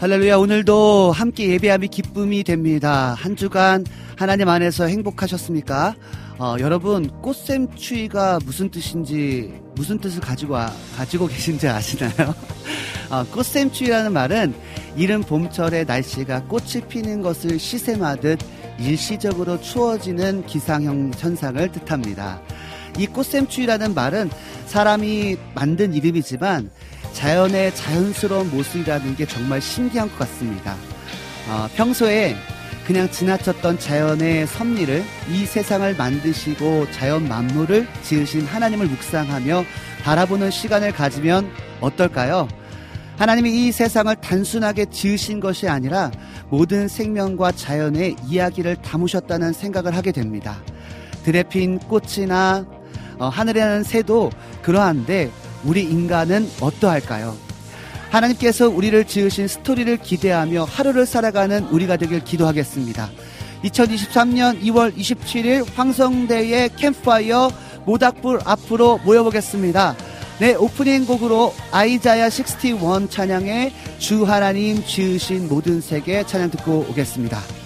할렐루야 오늘도 함께 예배함이 기쁨이 됩니다. 한 주간 하나님 안에서 행복하셨습니까? 어, 여러분 꽃샘추위가 무슨 뜻인지 무슨 뜻을 가지고 와- 가지고 계신지 아시나요? 어, 꽃샘추위라는 말은 이른 봄철의 날씨가 꽃이 피는 것을 시샘하듯 일시적으로 추워지는 기상형 현상을 뜻합니다. 이 꽃샘추위라는 말은 사람이 만든 이름이지만 자연의 자연스러운 모습이라는 게 정말 신기한 것 같습니다. 어, 평소에 그냥 지나쳤던 자연의 섭리를 이 세상을 만드시고 자연 만물을 지으신 하나님을 묵상하며 바라보는 시간을 가지면 어떨까요? 하나님이 이 세상을 단순하게 지으신 것이 아니라 모든 생명과 자연의 이야기를 담으셨다는 생각을 하게 됩니다. 들에 핀 꽃이나 어, 하늘에 나는 새도 그러한데 우리 인간은 어떠할까요? 하나님께서 우리를 지으신 스토리를 기대하며 하루를 살아가는 우리가 되길 기도하겠습니다. 2023년 2월 27일 황성대의 캠프파이어 모닥불 앞으로 모여보겠습니다. 네, 오프닝 곡으로 아이자야 61 찬양의 주 하나님 지으신 모든 세계 찬양 듣고 오겠습니다.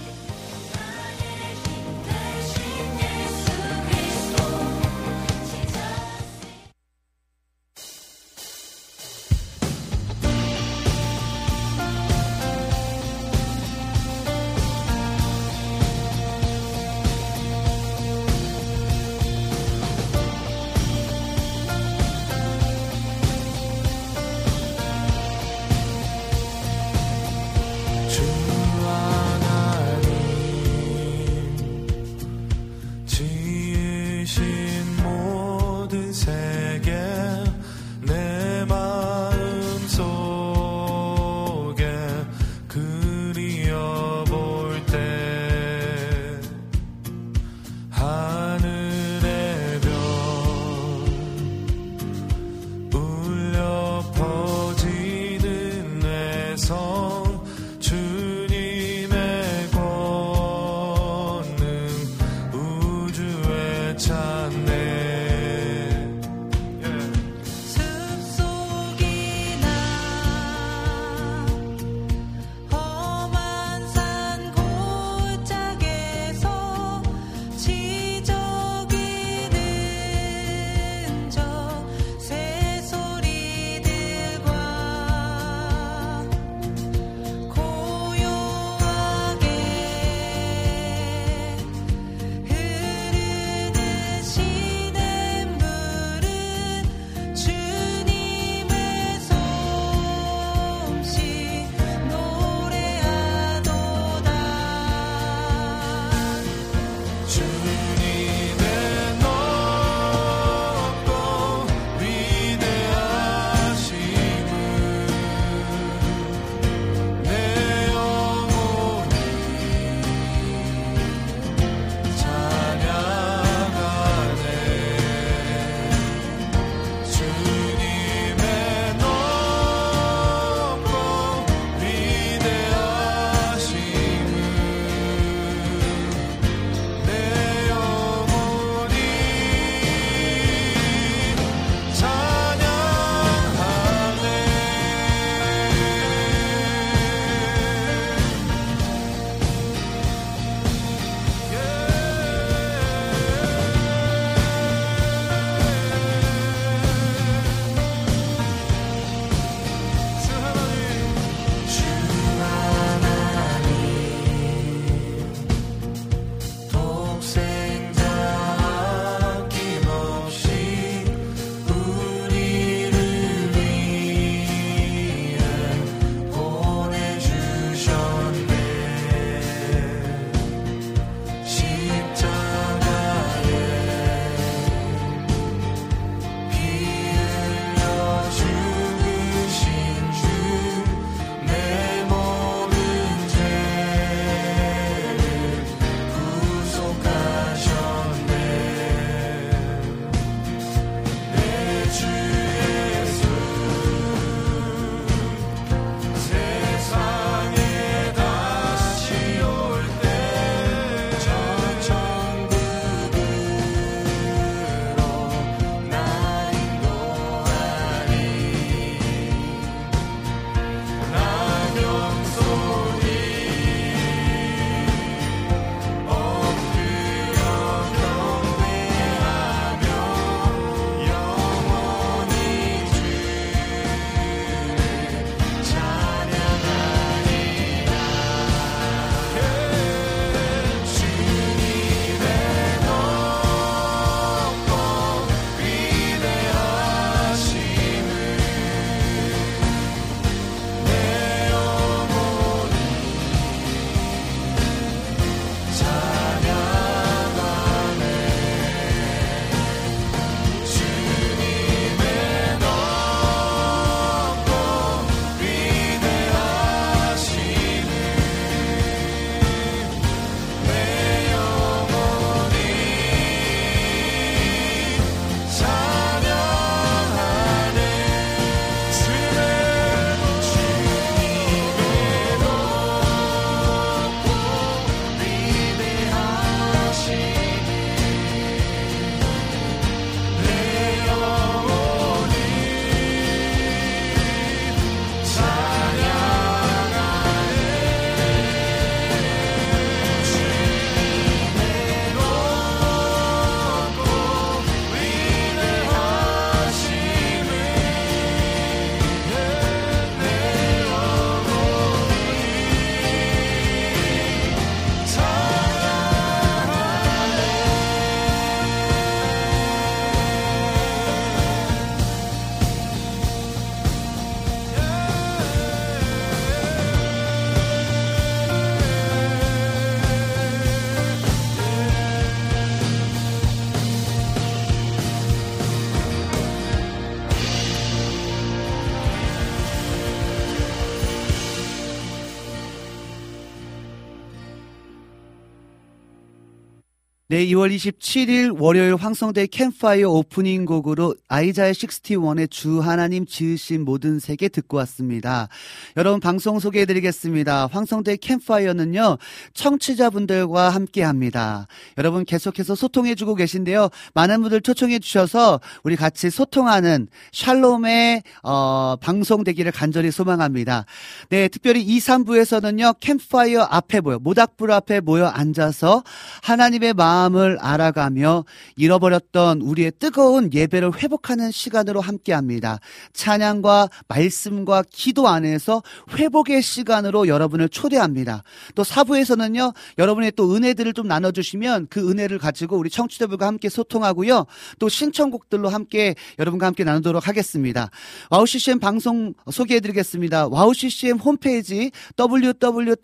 네, 2월 27일 월요일 황성대 캠파이어 오프닝 곡으로 아이자의 61의 주 하나님 지으신 모든 세계 듣고 왔습니다. 여러분 방송 소개해드리겠습니다. 황성대 캠파이어는요, 청취자분들과 함께 합니다. 여러분 계속해서 소통해주고 계신데요. 많은 분들 초청해주셔서 우리 같이 소통하는 샬롬의, 어, 방송 되기를 간절히 소망합니다. 네, 특별히 2, 3부에서는요, 캠파이어 앞에 모여, 모닥불 앞에 모여 앉아서 하나님의 마음 마음을 알아가며 잃어버렸던 우리의 뜨거운 예배를 회복하는 시간으로 함께 합니다. 찬양과 말씀과 기도 안에서 회복의 시간으로 여러분을 초대합니다. 또 사부에서는요, 여러분의 또 은혜들을 좀 나눠주시면 그 은혜를 가지고 우리 청취자들과 함께 소통하고요. 또 신청곡들로 함께 여러분과 함께 나누도록 하겠습니다. WOW CCM 방송 소개해드리겠습니다. WOW CCM 홈페이지 www.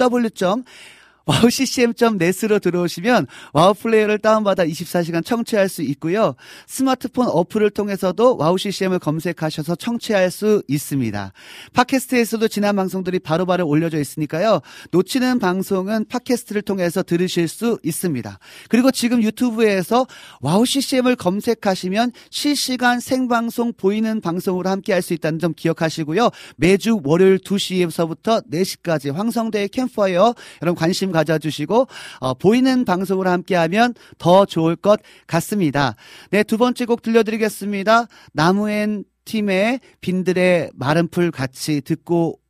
WOW ccm.net으로 들어오시면 WOW 플레이어를 다운받아 24시간 청취할 수 있고요. 스마트폰 어플을 통해서도 WOW ccm을 검색하셔서 청취할 수 있습니다. 팟캐스트에서도 지난 방송들이 바로 바로 올려져 있으니까요. 놓치는 방송은 팟캐스트를 통해서 들으실 수 있습니다. 그리고 지금 유튜브에서 WOW ccm을 검색하시면 실시간 생방송 보이는 방송으로 함께 할 수 있다는 점 기억하시고요. 매주 월요일 2시에서부터 4시까지 황성대의 캠파이어 여러분 관심 가 져주시고 어, 보이는 방송으로 함께하면 더 좋을 것 같습니다. 네, 두 번째 곡 들려드리겠습니다. 나무엔 팀의 빈들의 마른 풀 같이 듣고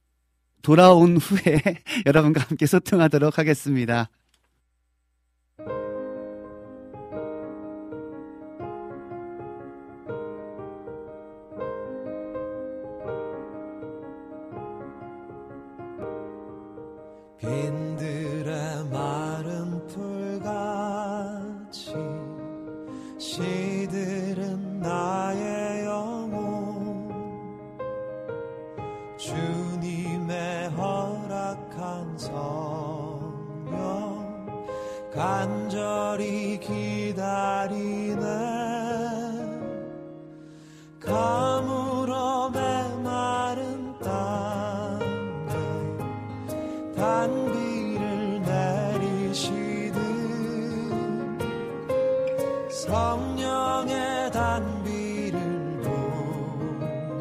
돌아온 후에 여러분과 함께 소통하도록 하겠습니다. 빈들의 마른 풀같이 시들은 나의 영혼. 주님의 허락한 성령 간절히 기다리네 성령의 단비를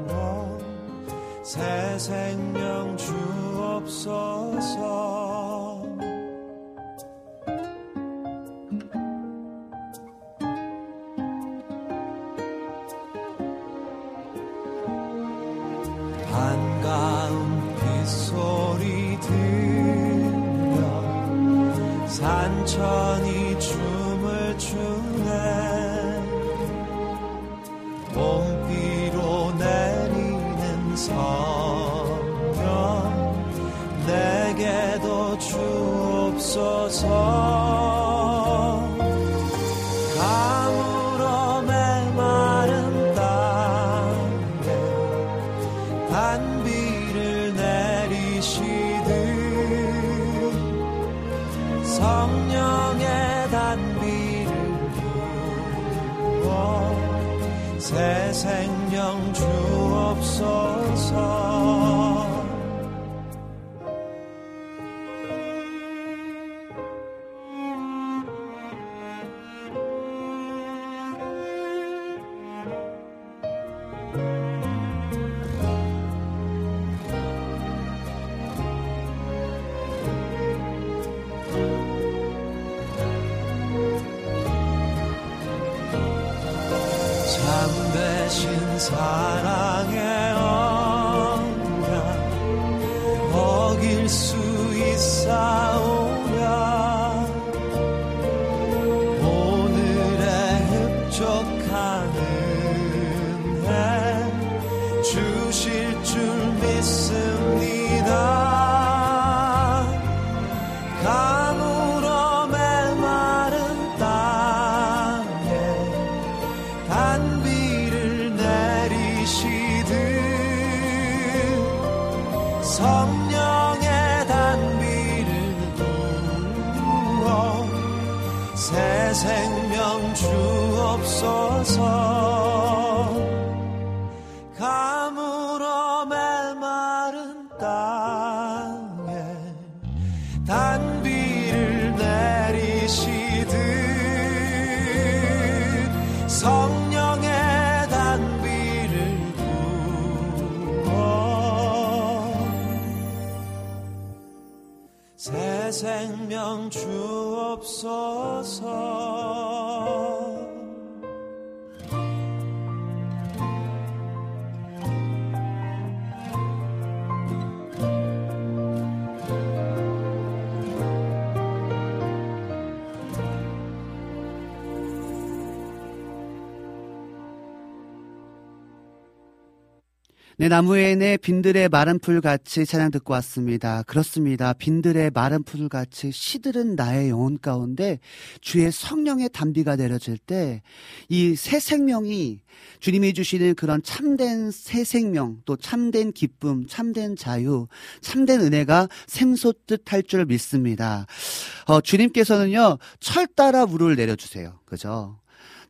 부어 새 생명 주옵소서. 반가운 빗소리 들려 산천이 주옵소서 네, 나무에네 빈들의 마른 풀 같이 찬양 듣고 왔습니다. 그렇습니다. 빈들의 마른 풀 같이 시들은 나의 영혼 가운데 주의 성령의 단비가 내려질 때 이 새 생명이 주님이 주시는 그런 참된 새 생명 또 참된 기쁨, 참된 자유, 참된 은혜가 샘솟듯 할 줄 믿습니다. 어, 주님께서는요 철 따라 물을 내려주세요. 그죠?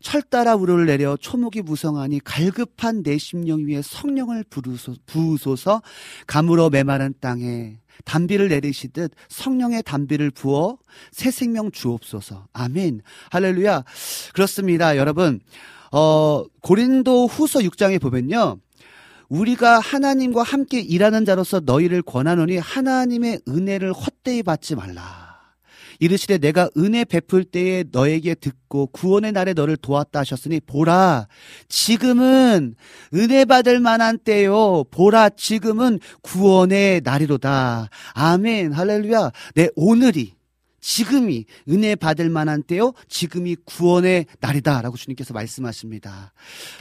철 따라 우러를 내려 초목이 무성하니 갈급한 내 심령 위에 성령을 부르소, 부으소서 감으로 메마른 땅에 담비를 내리시듯 성령의 담비를 부어 새 생명 주옵소서. 아멘. 할렐루야. 그렇습니다. 여러분, 어, 고린도 후서 6장에 보면요. 우리가 하나님과 함께 일하는 자로서 너희를 권하노니 하나님의 은혜를 헛되이 받지 말라. 이르시되 내가 은혜 베풀 때에 너에게 듣고 구원의 날에 너를 도왔다 하셨으니 보라 지금은 은혜 받을 만한 때요. 보라 지금은 구원의 날이로다. 아멘. 할렐루야. 내 오늘이 지금이 은혜 받을 만한 때요. 지금이 구원의 날이다라고 주님께서 말씀하십니다.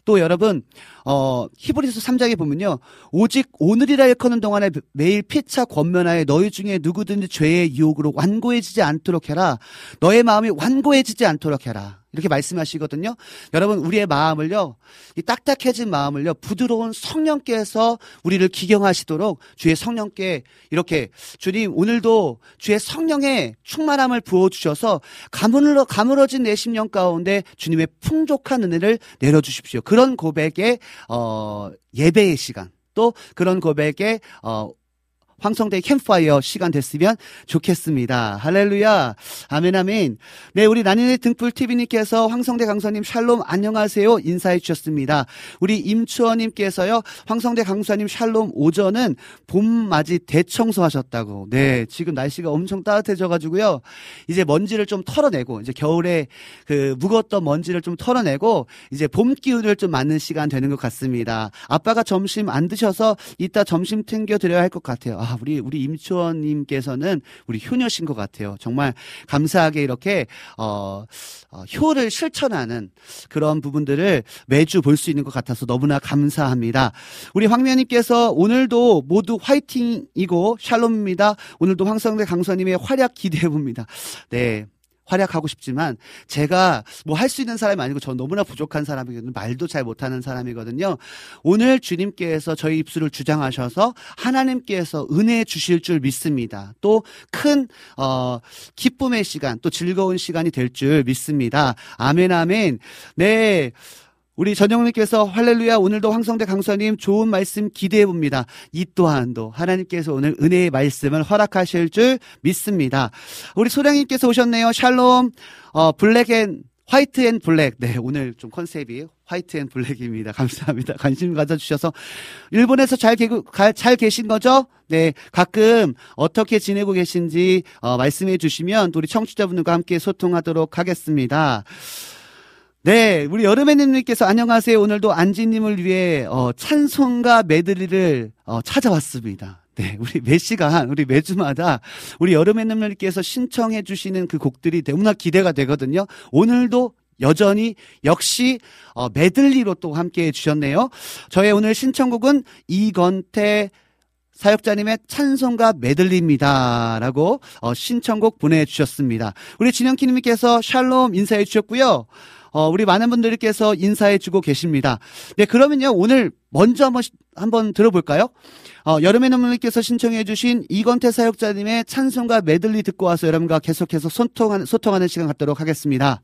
또 여러분 어 히브리서 3장에 보면요. 오직 오늘이라 일커는 동안에 매일 피차 권면하여 너희 중에 누구든지 죄의 유혹으로 완고해지지 않도록 해라. 너의 마음이 완고해지지 않도록 해라. 이렇게 말씀하시거든요. 여러분, 우리의 마음을요, 이 딱딱해진 마음을요, 부드러운 성령께서 우리를 기경하시도록 주의 성령께 이렇게 주님 오늘도 주의 성령의 충만함을 부어 주셔서 가물러, 가물어진 내 심령 가운데 주님의 풍족한 은혜를 내려 주십시오. 그런 고백에, 어, 예배의 시간, 또 그런 고백에, 어, 황성대 캠파이어 시간 됐으면 좋겠습니다. 할렐루야. 아멘, 아멘. 네, 우리 난인의 등불 TV님께서 황성대 강사님 샬롬 안녕하세요. 인사해 주셨습니다. 우리 임추원님께서요, 황성대 강사님 샬롬 오전은 봄맞이 대청소 하셨다고. 네, 지금 날씨가 엄청 따뜻해져가지고요. 이제 먼지를 좀 털어내고, 이제 겨울에 그 묵었던 먼지를 좀 털어내고, 이제 봄 기운을 좀 맞는 시간 되는 것 같습니다. 아빠가 점심 안 드셔서 이따 점심 챙겨드려야 할 것 같아요. 아, 우리, 우리 임치원님께서는 우리 효녀신 것 같아요. 정말 감사하게 이렇게, 어, 어, 효를 실천하는 그런 부분들을 매주 볼 수 있는 것 같아서 너무나 감사합니다. 우리 황면님께서 오늘도 모두 화이팅이고 샬롬입니다. 오늘도 황성대 강사님의 활약 기대해 봅니다. 네. 활약하고 싶지만 제가 뭐 할 수 있는 사람이 아니고 저는 너무나 부족한 사람이거든요. 말도 잘 못하는 사람이거든요. 오늘 주님께서 저희 입술을 주장하셔서 하나님께서 은혜 주실 줄 믿습니다. 또 큰 어, 기쁨의 시간, 또 즐거운 시간이 될 줄 믿습니다. 아멘, 아멘. 네. 우리 전영님께서 할렐루야 오늘도 황성대 강사님 좋은 말씀 기대해 봅니다. 이 또한도 하나님께서 오늘 은혜의 말씀을 허락하실 줄 믿습니다. 우리 소량님께서 오셨네요. 샬롬 어, black and white and black. 네, 오늘 좀 컨셉이 white and black입니다. 감사합니다. 관심 가져주셔서. 일본에서 잘, 개, 잘 계신 거죠? 네, 가끔 어떻게 지내고 계신지, 어, 말씀해 주시면 우리 청취자분들과 함께 소통하도록 하겠습니다. 네, 우리 여름애님께서 안녕하세요. 오늘도 안지님을 위해 어, 찬송가 메들리를 어, 찾아왔습니다. 네, 우리 매 시간, 우리 매주마다 우리 여름애님들께서 신청해 주시는 그 곡들이 너무나 기대가 되거든요. 오늘도 여전히 역시 어, 메들리로 또 함께 해 주셨네요. 저의 오늘 신청곡은 이건태 사역자님의 찬송가 메들리입니다. 라고 어, 신청곡 보내주셨습니다. 우리 진영키님께서 샬롬 인사해 주셨고요. 어, 우리 많은 분들께서 인사해 주고 계십니다. 네, 그러면요, 오늘 먼저 한번, 한번 들어볼까요? 어, 여름의 눈물님께서 신청해 주신 이건태 사역자님의 찬송가 메들리 듣고 와서 여러분과 계속해서 소통하는, 소통하는 시간 갖도록 하겠습니다.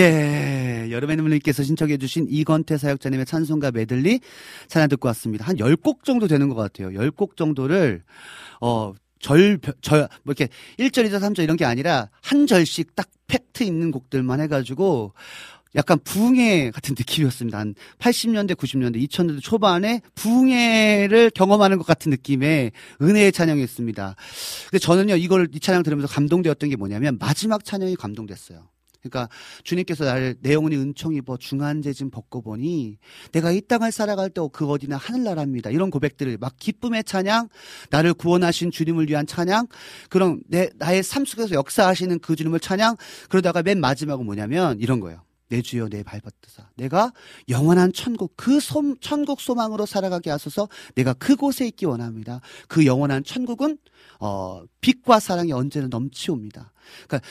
예, 여름의 눈물님께서 신청해주신 이건태 사역자님의 찬송가 메들리 찬양 듣고 왔습니다. 한 10곡 정도 되는 것 같아요. 10곡 정도를, 어, 절, 절, 뭐 이렇게 1절, 2절, 3절 이런 게 아니라 한 절씩 딱 팩트 있는 곡들만 해가지고 약간 부흥회 같은 느낌이었습니다. 한 80년대, 90년대, 2000년대 초반에 부흥회를 경험하는 것 같은 느낌의 은혜의 찬양이었습니다. 근데 저는요, 이걸, 이 찬양 들으면서 감동되었던 게 뭐냐면 마지막 찬양이 감동됐어요. 그러니까 주님께서 나를 내 영혼이 은총 입어 중한 재진 벗고 보니 내가 이 땅을 살아갈 때 그 어디나 하늘나라입니다. 이런 고백들을 막 기쁨의 찬양, 나를 구원하신 주님을 위한 찬양, 그런 내 나의 삶 속에서 역사하시는 그 주님을 찬양. 그러다가 맨 마지막은 뭐냐면 이런 거예요. 내 주여 내 발벗드사 내가 영원한 천국 그 소, 천국 소망으로 살아가게 하소서 내가 그곳에 있기 원합니다. 그 영원한 천국은 어 빛과 사랑이 언제나 넘치옵니다. 그러니까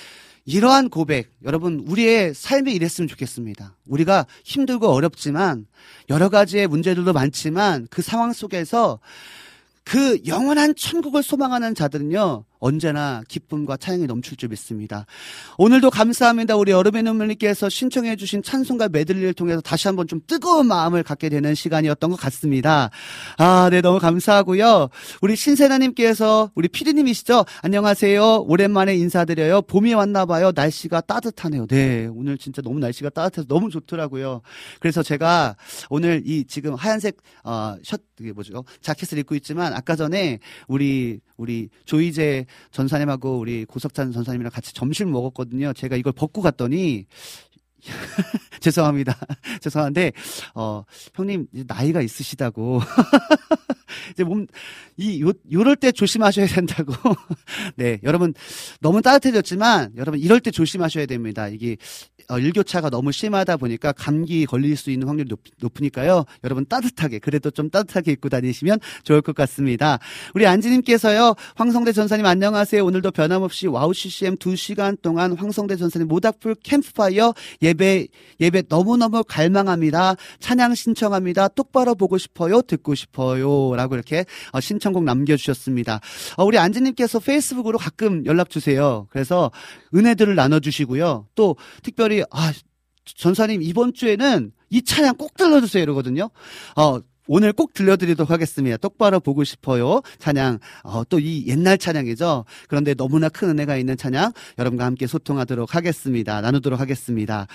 이러한 고백, 여러분, 우리의 삶에 이랬으면 좋겠습니다. 우리가 힘들고 어렵지만, 여러 가지의 문제들도 많지만, 그 상황 속에서 그 영원한 천국을 소망하는 자들은요, 언제나 기쁨과 찬양이 넘칠 줄 믿습니다. 오늘도 감사합니다. 우리 여름의 눈물님께서 신청해 주신 찬송가 메들리를 통해서 다시 한번 좀 뜨거운 마음을 갖게 되는 시간이었던 것 같습니다. 아, 네, 너무 감사하고요. 우리 신세나님께서 우리 피디님이시죠? 안녕하세요. 오랜만에 인사드려요. 봄이 왔나 봐요. 날씨가 따뜻하네요. 네, 오늘 진짜 너무 날씨가 따뜻해서 너무 좋더라고요. 그래서 제가 오늘 이 지금 하얀색 어, 셔츠 이게 뭐죠? 자켓을 입고 있지만 아까 전에 우리 우리 조이제 전사님하고 우리 고석찬 전사님이랑 같이 점심을 먹었거든요. 제가 이걸 벗고 갔더니 죄송합니다. 죄송한데 어 형님 나이가 있으시다고 이제 몸이요 요럴 때 조심하셔야 된다고. 네, 여러분 너무 따뜻해졌지만 여러분 이럴 때 조심하셔야 됩니다. 이게 어, 일교차가 너무 심하다 보니까 감기 걸릴 수 있는 확률이 높, 으니까요 여러분 따뜻하게 그래도 좀 따뜻하게 입고 다니시면 좋을 것 같습니다. 우리 안지님께서요. 황성대 전사님 안녕하세요. 오늘도 변함없이 WOW CCM 2시간 동안 황성대 전사님 모닥불 캠프파이어 예배 예배 너무너무 갈망합니다. 찬양 신청합니다. 똑바로 보고 싶어요. 듣고 싶어요 라고 이렇게 어, 신청곡 남겨 주셨습니다. 어, 우리 안지님께서 페이스북으로 가끔 연락 주세요. 그래서 은혜들을 나눠 주시고요. 또 특별히 아 전사님 이번 주에는 이 찬양 꼭 들려주세요 이러거든요. 어, 오늘 꼭 들려드리도록 하겠습니다. 똑바로 보고 싶어요. 찬양, 어, 또 이 옛날 찬양이죠. 그런데 너무나 큰 은혜가 있는 찬양, 여러분과 함께 소통하도록 하겠습니다. 나누도록 하겠습니다.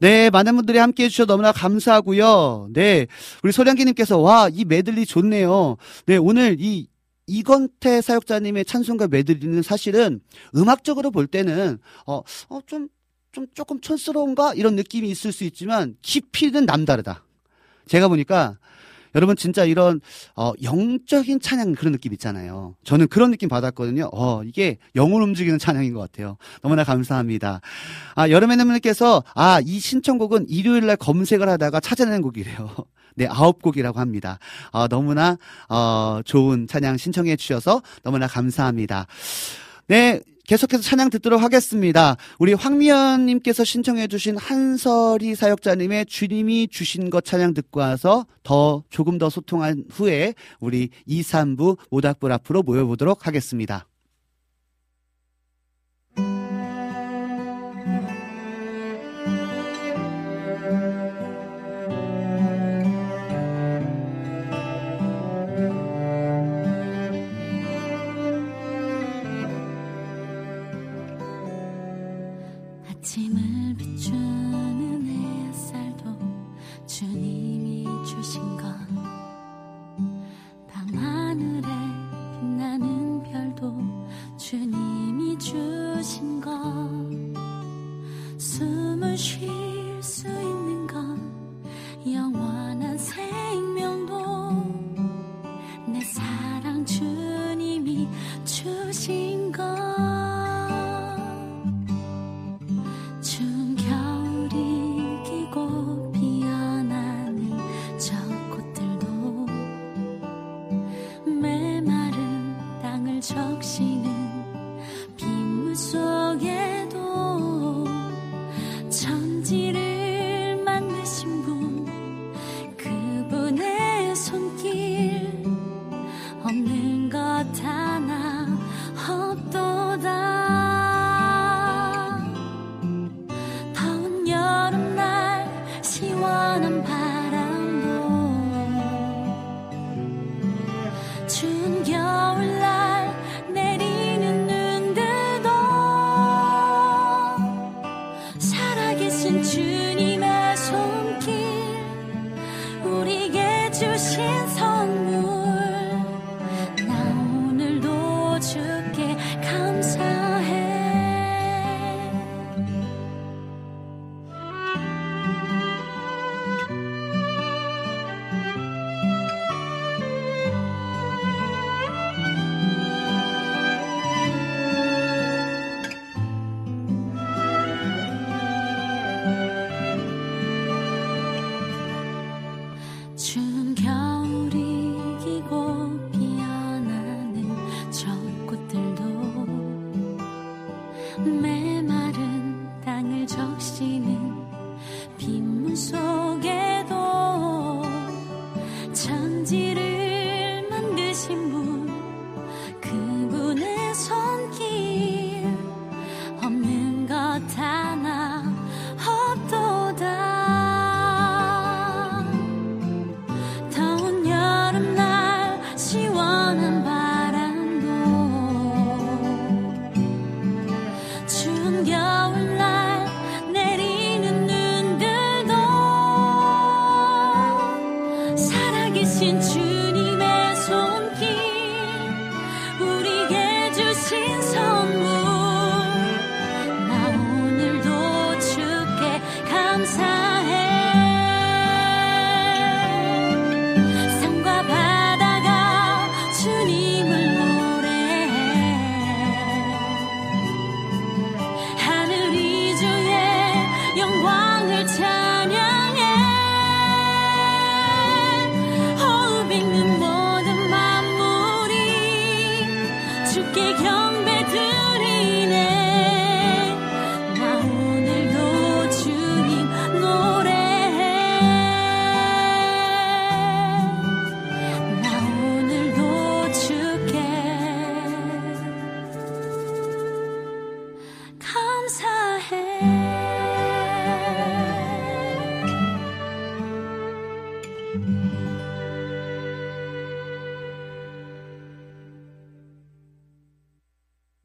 네, 많은 분들이 함께 해주셔서 너무나 감사하고요. 네, 우리 소량기님께서, 와, 이 메들리 좋네요. 네, 오늘 이, 이건태 사역자님의 찬송과 메들리는 사실은 음악적으로 볼 때는, 어, 어, 좀, 좀 조금 촌스러운가? 이런 느낌이 있을 수 있지만, 깊이는 남다르다. 제가 보니까 여러분 진짜 이런 어 영적인 찬양 그런 느낌 있잖아요. 저는 그런 느낌 받았거든요. 어 이게 영을 움직이는 찬양인 것 같아요. 너무나 감사합니다. 아 여름의 눈물께서 아 이 신청곡은 일요일 날 검색을 하다가 찾아낸 곡이래요. 네, 아홉 곡이라고 합니다. 어, 너무나 어, 좋은 찬양 신청해 주셔서 너무나 감사합니다. 네, 계속해서 찬양 듣도록 하겠습니다. 우리 황미연님께서 신청해주신 한설이 사역자님의 주님이 주신 것 찬양 듣고 와서 더 조금 더 소통한 후에 우리 2, 3부 모닥불 앞으로 모여보도록 하겠습니다.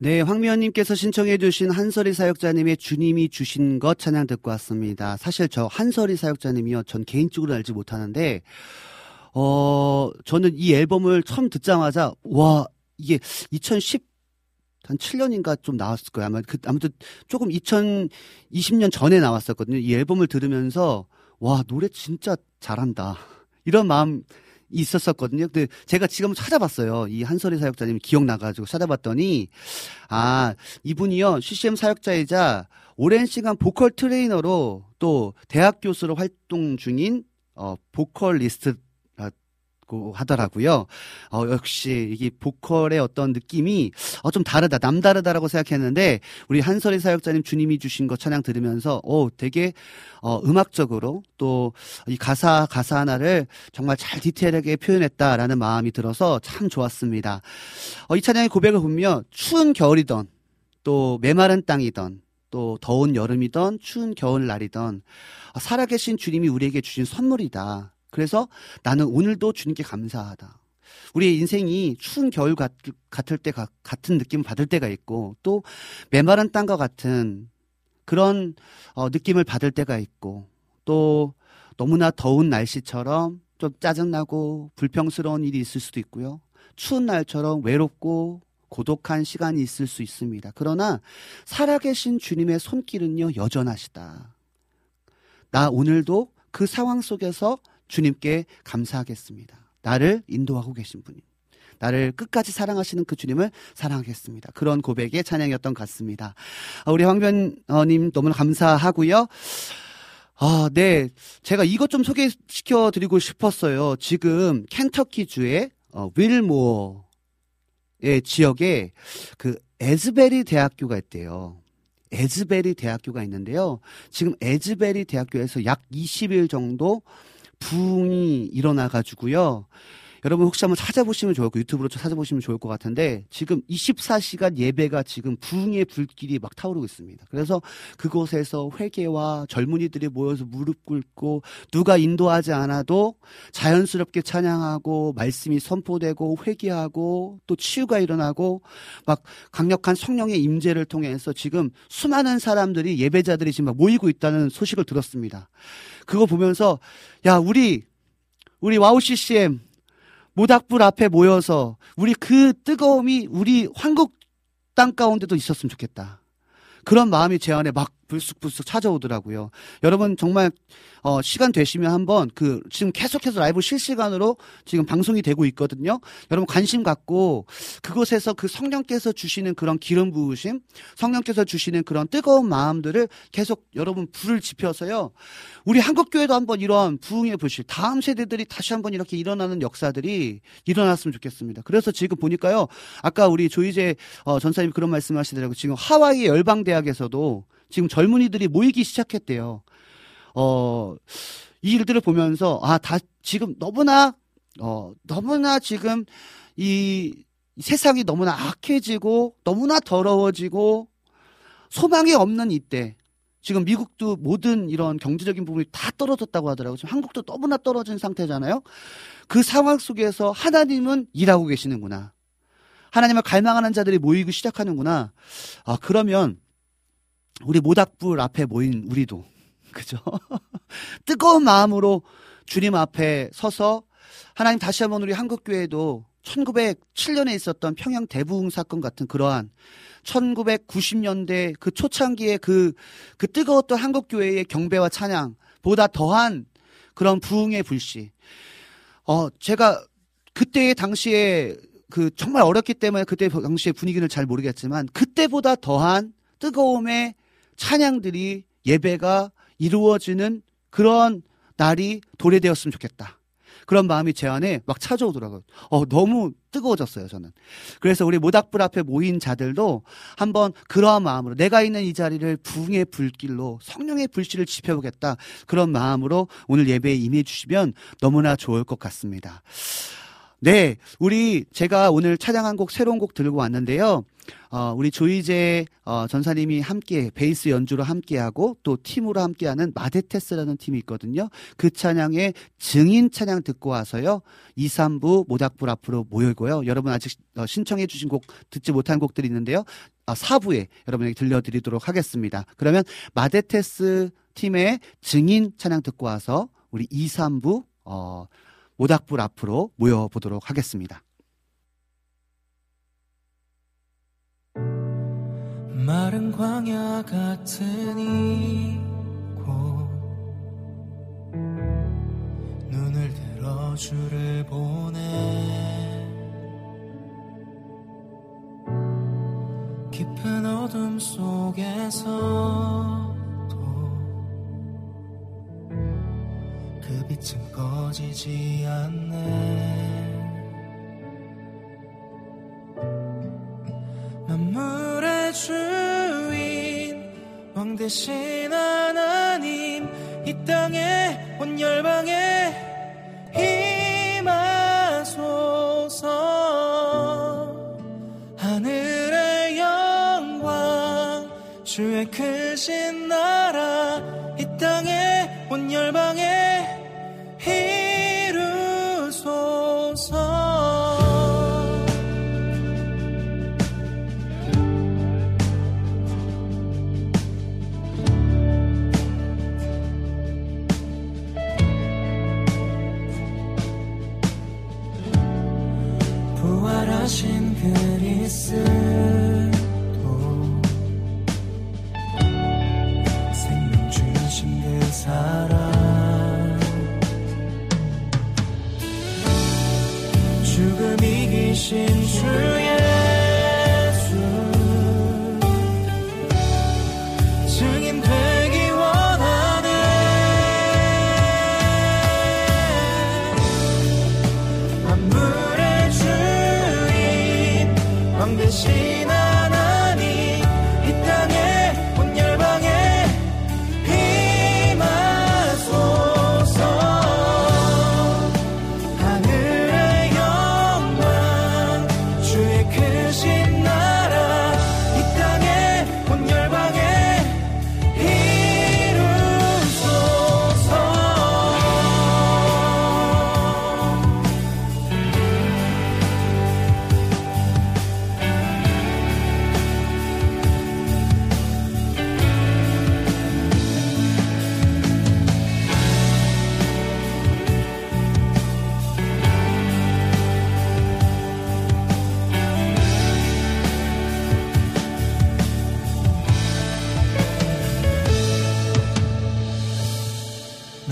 네, 황미연님께서 신청해주신 한설이 사역자님의 주님이 주신 것 찬양 듣고 왔습니다. 사실 저 한설이 사역자님이요, 전 개인적으로 알지 못하는데, 어, 저는 이 앨범을 처음 듣자마자, 와, 이게 2010, 한 7년인가 좀 나왔을 거예요. 아마 그, 아무튼 조금 2020년 전에 나왔었거든요. 이 앨범을 들으면서, 와, 노래 진짜 잘한다. 이런 마음, 있었었거든요. 근데 제가 지금 찾아봤어요. 이 한설이 사역자님 기억나가지고 찾아봤더니, 아, 이분이요, CCM 사역자이자 오랜 시간 보컬 트레이너로 또 대학 교수로 활동 중인, 어, 보컬리스트 있고 하더라고요. 어, 역시 이게 보컬의 어떤 느낌이 어, 좀 다르다, 남다르다라고 생각했는데 우리 한설이 사역자님 주님이 주신 것 찬양 들으면서 어, 되게 어, 음악적으로 또 이 가사 가사 하나를 정말 잘 디테일하게 표현했다라는 마음이 들어서 참 좋았습니다. 어, 이 찬양의 고백을 보면 추운 겨울이던 또 메마른 땅이던 또 더운 여름이던 추운 겨울 날이던 어, 살아계신 주님이 우리에게 주신 선물이다. 그래서 나는 오늘도 주님께 감사하다. 우리의 인생이 추운 겨울 같, 같을 때 같은 느낌을 받을 때가 있고 또 메마른 땅과 같은 그런 어, 느낌을 받을 때가 있고 또 너무나 더운 날씨처럼 좀 짜증나고 불평스러운 일이 있을 수도 있고요. 추운 날처럼 외롭고 고독한 시간이 있을 수 있습니다. 그러나 살아계신 주님의 손길은요 여전하시다. 나 오늘도 그 상황 속에서 주님께 감사하겠습니다. 나를 인도하고 계신 분이. 나를 끝까지 사랑하시는 그 주님을 사랑하겠습니다. 그런 고백의 찬양이었던 것 같습니다. 아, 우리 황변님 너무 감사하고요. 아, 네. 제가 이것 좀 소개시켜 드리고 싶었어요. 지금 켄터키 주의 어, 윌모어의 지역에 그 에즈베리 대학교가 있대요. 에즈베리 대학교가 있는데요. 지금 에즈베리 대학교에서 약 20일 정도 부흥이 일어나 가지고요. 여러분 혹시 한번 찾아보시면 좋을 거 유튜브로 찾아보시면 좋을 것 같은데 지금 24시간 예배가 지금 부흥의 불길이 막 타오르고 있습니다. 그래서 그곳에서 회개와 젊은이들이 모여서 무릎 꿇고 누가 인도하지 않아도 자연스럽게 찬양하고 말씀이 선포되고 회개하고 또 치유가 일어나고 막 강력한 성령의 임재를 통해서 지금 수많은 사람들이 예배자들이 지금 막 모이고 있다는 소식을 들었습니다. 그거 보면서 야 우리 우리 WOW CCM 모닥불 앞에 모여서 우리 그 뜨거움이 우리 한국 땅 가운데도 있었으면 좋겠다. 그런 마음이 제 안에 막 불쑥불쑥 찾아오더라고요. 여러분 정말 어, 시간 되시면 한번 그 지금 계속해서 라이브 실시간으로 지금 방송이 되고 있거든요. 여러분 관심 갖고 그곳에서 그 성령께서 주시는 그런 기름 부으심, 성령께서 주시는 그런 뜨거운 마음들을 계속 여러분 불을 지펴서요. 우리 한국 교회도 한번 이런 부흥의 불실, 다음 세대들이 다시 한번 이렇게 일어나는 역사들이 일어났으면 좋겠습니다. 그래서 지금 보니까요. 아까 우리 조이제 어, 전사님 그런 말씀하시더라고요. 지금 하와이 열방 대학에서도 지금 젊은이들이 모이기 시작했대요. 어, 이 일들을 보면서, 아, 다, 지금 너무나, 어, 너무나 지금 이 세상이 너무나 악해지고, 너무나 더러워지고, 소망이 없는 이때, 지금 미국도 모든 이런 경제적인 부분이 다 떨어졌다고 하더라고요. 지금 한국도 너무나 떨어진 상태잖아요. 그 상황 속에서 하나님은 일하고 계시는구나. 하나님을 갈망하는 자들이 모이기 시작하는구나. 아, 그러면 우리 모닥불 앞에 모인 우리도 그죠? 뜨거운 마음으로 주님 앞에 서서 하나님 다시 한번 우리 한국 교회도 1907년에 있었던 평양 대부흥 사건 같은 그러한 1990년대 그 초창기의 그, 그 뜨거웠던 한국 교회의 경배와 찬양보다 더한 그런 부흥의 불씨. 어, 제가 그때 당시에 그 정말 어렸기 때문에 그때 당시의 분위기를 잘 모르겠지만 그때보다 더한 뜨거움의 찬양들이 예배가 이루어지는 그런 날이 도래되었으면 좋겠다. 그런 마음이 제 안에 막 찾아오더라고요. 어, 너무 뜨거워졌어요, 저는. 그래서 우리 모닥불 앞에 모인 자들도 한번 그러한 마음으로 내가 있는 이 자리를 부흥의 불길로 성령의 불씨를 지펴보겠다. 그런 마음으로 오늘 예배에 임해 주시면 너무나 좋을 것 같습니다. 네, 우리 제가 오늘 찬양한 곡 새로운 곡 들고 왔는데요. 어, 우리 조이제 어, 전사님이 함께 베이스 연주로 함께하고 또 팀으로 함께하는 마데테스라는 팀이 있거든요. 그 찬양의 증인 찬양 듣고 와서요. 2, 3부 모닥불 앞으로 모이고요. 여러분 아직 어, 신청해 주신 곡 듣지 못한 곡들이 있는데요. 어, 4부에 여러분에게 들려드리도록 하겠습니다. 그러면 마데테스 팀의 증인 찬양 듣고 와서 우리 2, 3부 어, 모닥불 앞으로 모여보도록 하겠습니다. 마른 광야 같은 이곳. 눈을 들어 주를 보내. 깊은 어둠 속에서 그 빛은 꺼지지 않네. 만 주인 왕 대신 하나님 이 땅에 온 열방에 임하소서 하늘의 영광 주의 크신 나라 이 땅에 온 열방에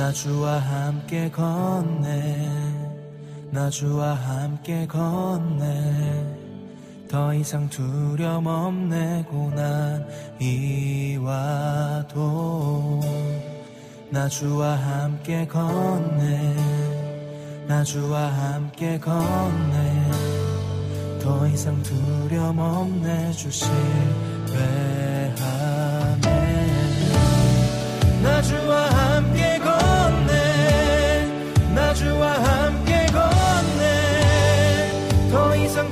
나 주와 함께 걷네. 나 주와 함께 걷네. 더 이상 두려움 없네 고난 이와도. 나 주와 함께 걷네. 나 주와 함께 걷네. 더 이상 두려움 없네 주실배하네 나 주와 함께 주와 함께 걷네. 더 이상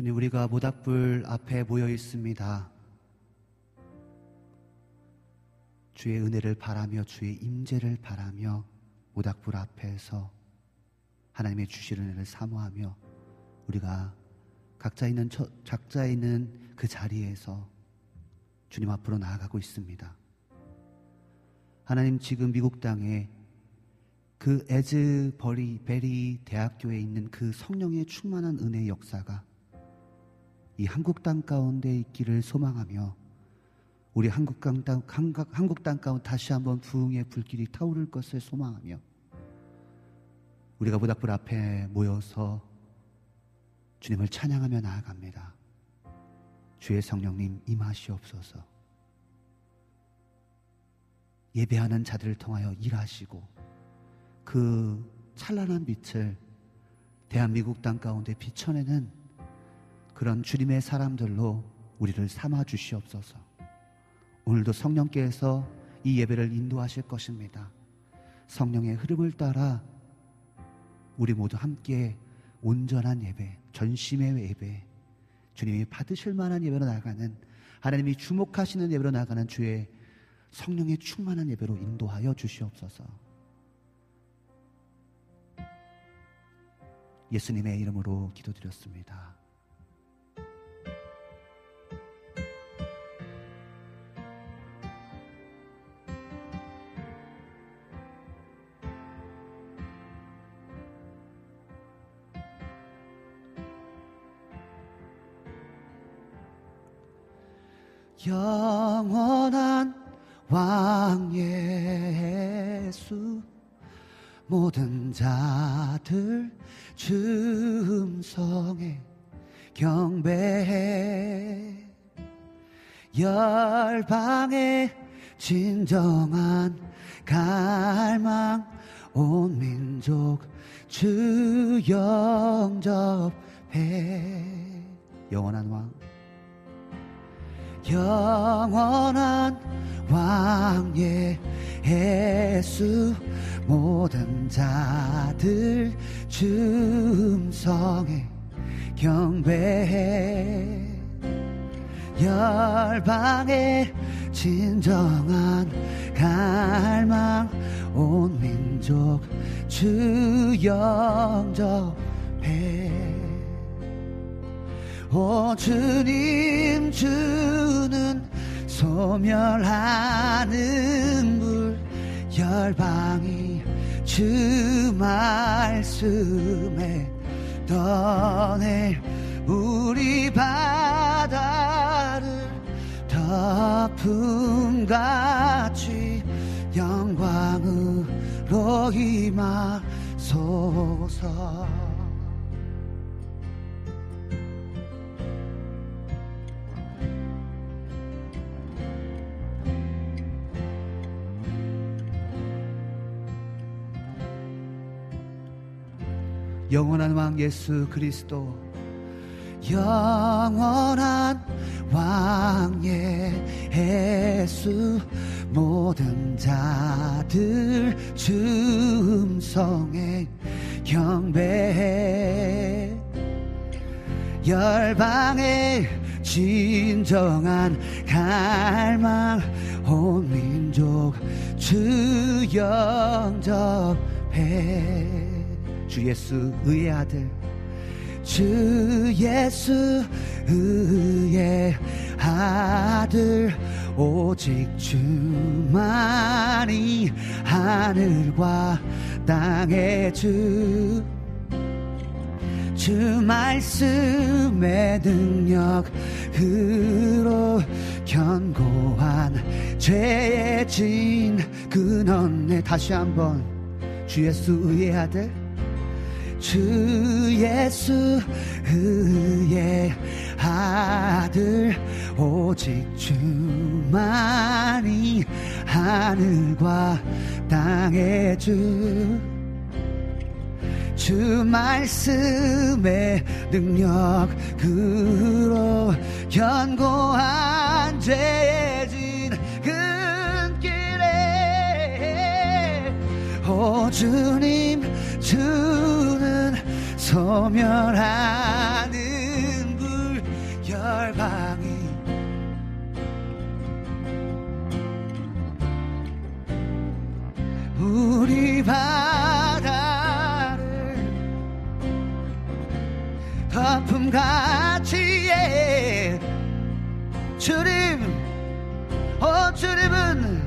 주님, 우리가 모닥불 앞에 모여 있습니다. 주의 은혜를 바라며 주의 임재를 바라며 모닥불 앞에서 하나님의 주실 은혜를 사모하며 우리가 각자 있는 처, 각자 있는 그 자리에서 주님 앞으로 나아가고 있습니다. 하나님 지금 미국 땅에 그 에즈버리 베리 대학교에 있는 그 성령의 충만한 은혜의 역사가 이 한국 땅 가운데 있기를 소망하며 우리 한국 땅, 땅- 한국, 한국 땅 가운데 다시 한번 부흥의 불길이 타오를 것을 소망하며 우리가 모닥불 앞에 모여서 주님을 찬양하며 나아갑니다. 주의 성령님 임하시옵소서. 예배하는 자들을 통하여 일하시고 그 찬란한 빛을 대한민국 땅 가운데 비춰내는 그런 주님의 사람들로 우리를 삼아 주시옵소서. 오늘도 성령께서 이 예배를 인도하실 것입니다. 성령의 흐름을 따라 우리 모두 함께 온전한 예배, 전심의 예배, 주님이 받으실 만한 예배로 나가는 하나님이 주목하시는 예배로 나가는 주의 성령의 충만한 예배로 인도하여 주시옵소서. 예수님의 이름으로 기도드렸습니다. 영원한 왕 예수 모든 자들 춤성에 경배해 열방의 진정한 갈망 온 민족 주 영접해. 영원한 왕 영원한 왕의 예수 모든 자들 춤성에 경배해. 열방의 진정한 갈망 온 민족 주 영접해 오 주님 주는 소멸하는 물 열방이 주 말씀에 떠내 우리 바다를 덮음같이 영광으로 임하소서 영원한 왕 예수 그리스도 영원한 왕 예수 모든 자들 춤성에 경배해 열방의 진정한 갈망 온 민족 주 영접해 주 예수 의의 아들. 주 예수 의의 아들. 오직 주만이 하늘과 땅의 주. 주 말씀의 능력으로 견고한 죄의 진 근원에 다시 한번 주 예수 의의 아들 주 예수 의의 아들 오직 주만이 하늘과 땅의 주. 주 말씀의 능력으로 견고한 죄의 진 오 주님 주는 소멸하는 불 열방이 우리 바다를 덮음같이 예. 주님 어 주님은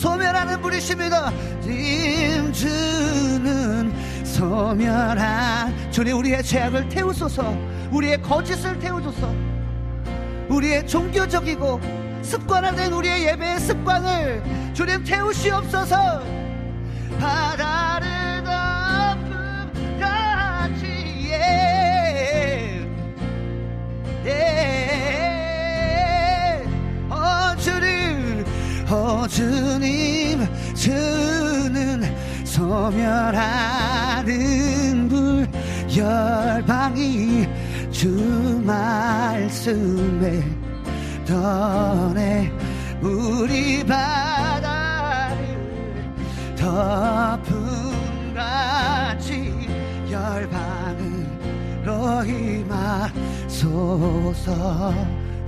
소멸하는 분이십니다 주님 주는 소멸한 주님 우리의 죄악을 태우소서 우리의 거짓을 태우소서 우리의 종교적이고 습관화된 우리의 예배의 습관을 주님 태우시옵소서 바다를 덮음 같이 예. 예. 어 주님 주는 소멸하는 불 열방이 주 말씀에 떠내 우리 바다를 덮음 같이 열방으로 임하소서.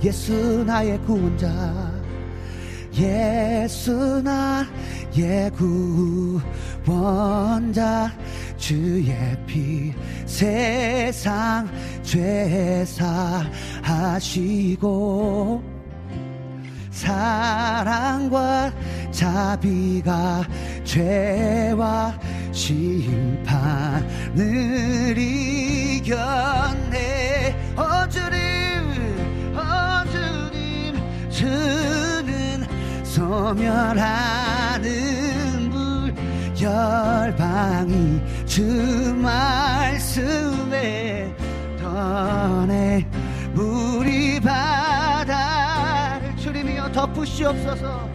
예수 나의 구원자 예수 나의 구원자 주의 피 세상 죄사 하시고 사랑과 자비가 죄와 심판을 이겼네 어 주님 어 주님 주 소멸하는 물 열방이 주 말씀에 떠내 물이 바다를 주님이여 덮으시옵소서.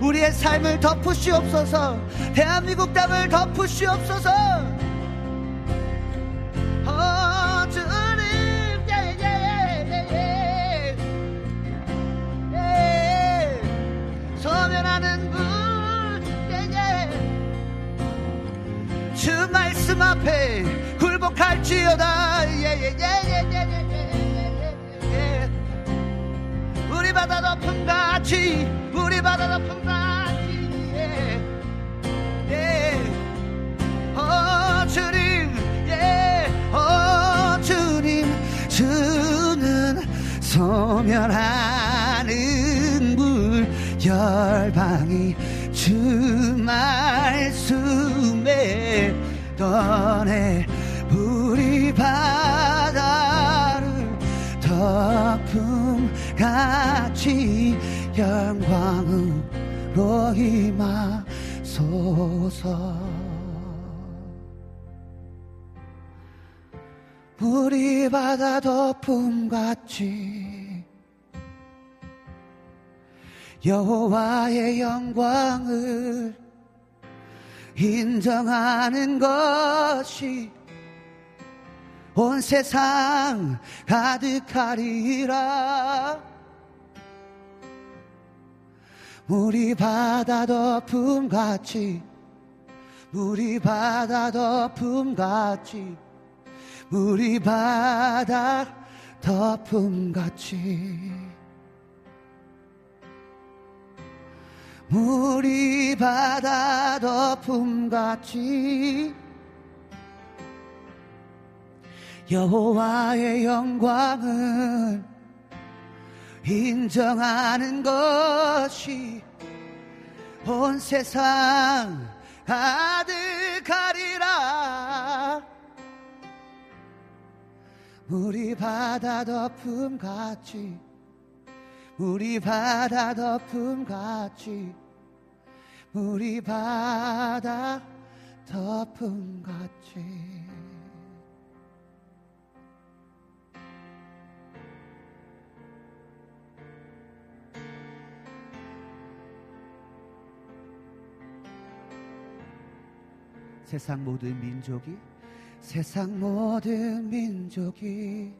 우리의 삶을 덮으시옵소서. 대한민국 땅을 덮으시옵소서 변하는 분 예예 주 말씀 앞에 굴복할지어다 예예예예예예예 우리 바다 높은 가치, 우리 바다 높은 가치, 예. 예. 어 주님 예어 주님 주는 소멸하 열방이 주 말씀에 떠내 우리 바다를 덮음 같이 영광으로 임하소서. 우리 바다 덮음 같이 여호와의 영광을 인정하는 것이 온 세상 가득하리라. 우리 바다 덮음 같이 우리 바다 덮음 같이 우리 바다 덮음 같이 우리 바다 덮음 같이 여호와의 영광을 인정하는 것이 온 세상 가득하리라. 우리 바다 덮음 같이 우리 바다 덮음 같이 우리 바다 덮음 같이. 세상 모든 민족이 세상 모든 민족이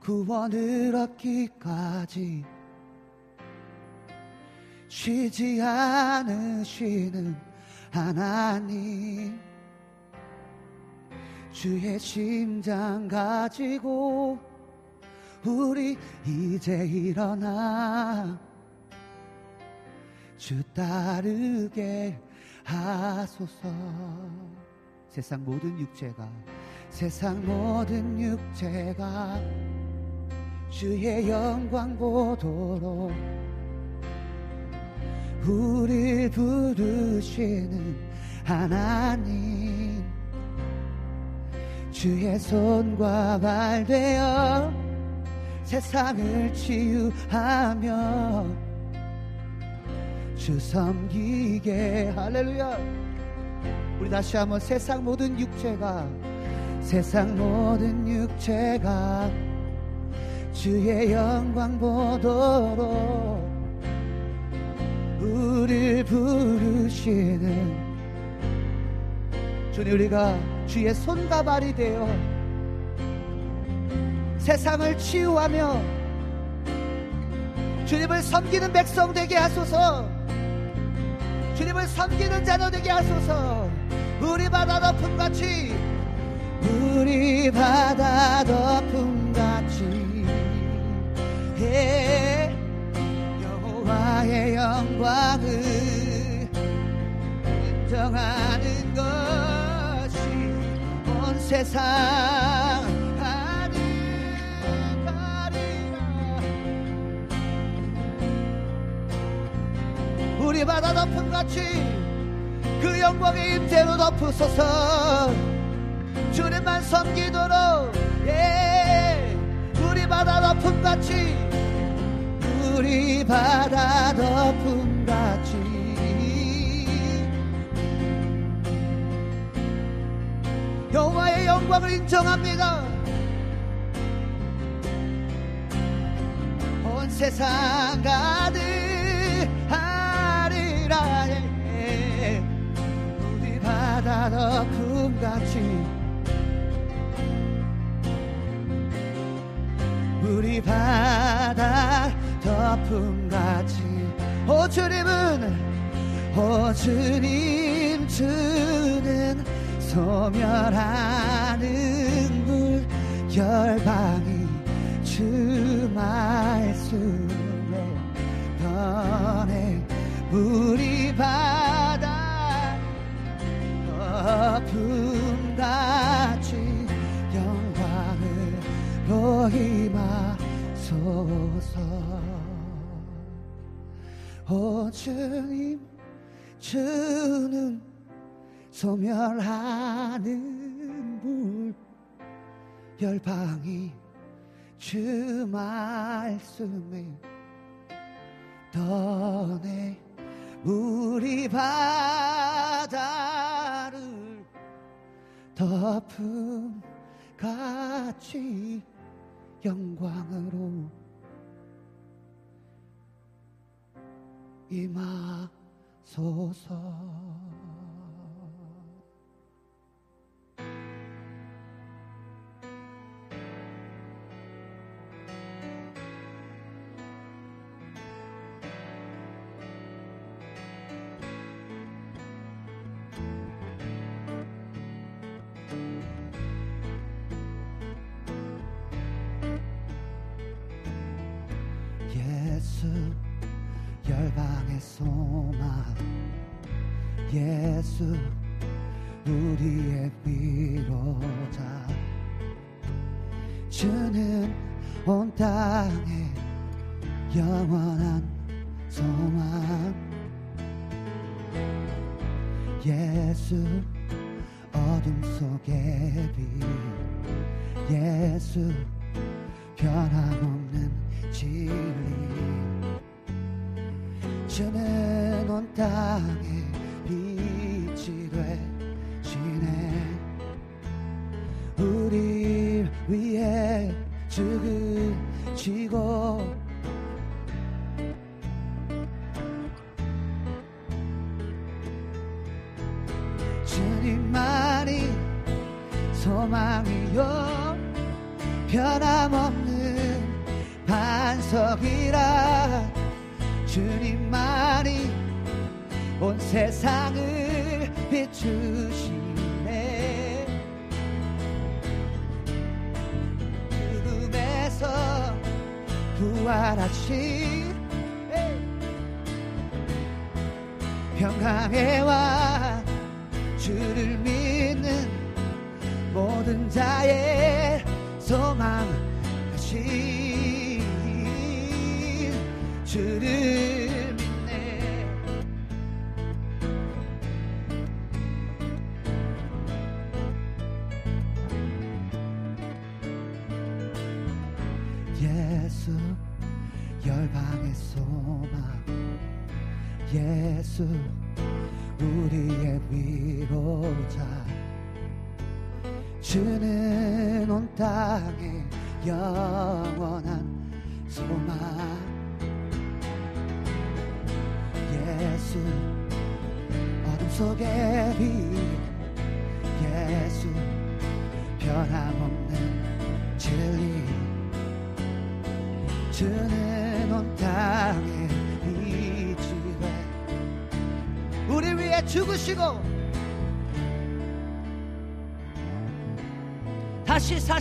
구원을 얻기까지 쉬지 않으시는 하나님. 주의 심장 가지고 우리 이제 일어나. 주 따르게 하소서. 세상 모든 육체가 세상 모든 육체가 주의 영광 보도록 우릴 부르시는 하나님. 주의 손과 발 되어 세상을 치유하며 주 섬기게. 할렐루야. 우리 다시 한번 세상 모든 육체가 세상 모든 육체가 주의 영광 보도록 우릴 부르시는 주님 우리가 주의 손과 발이 되어 세상을 치유하며 주님을 섬기는 백성 되게 하소서. 주님을 섬기는 자녀 되게 하소서. 우리 바다 덮음 같이. 우리 바다 덮음 같이. 예, 여호와의 영광을 인정하는 것이 온 세상 우리 바다 덮음 같이 그 영광의 임재로 덮으소서. 주님만 섬기도록 예. 우리 바다 덮음 같이 우리 바다 덮음같이. 여호와의 영광을 인정합니다. 온 세상 가득하리라 해 우리 바다 덮음같이. 우리 바다 덮음같이. 오 주님은 오 주님 주는 소멸하는 물 열방이 주 말씀에 변해 우리 바다 덮음같이 영광으로 임하소서 오 주님 주는 소멸하는 물 열방이 주 말씀에 떠내 우리 바다를 덮음 같이 영광으로 임하소서 소망. 예수 우리의 위로자. 주는 온 땅에 영원한 소망. 예수 어둠 속의 빛. 예수 변함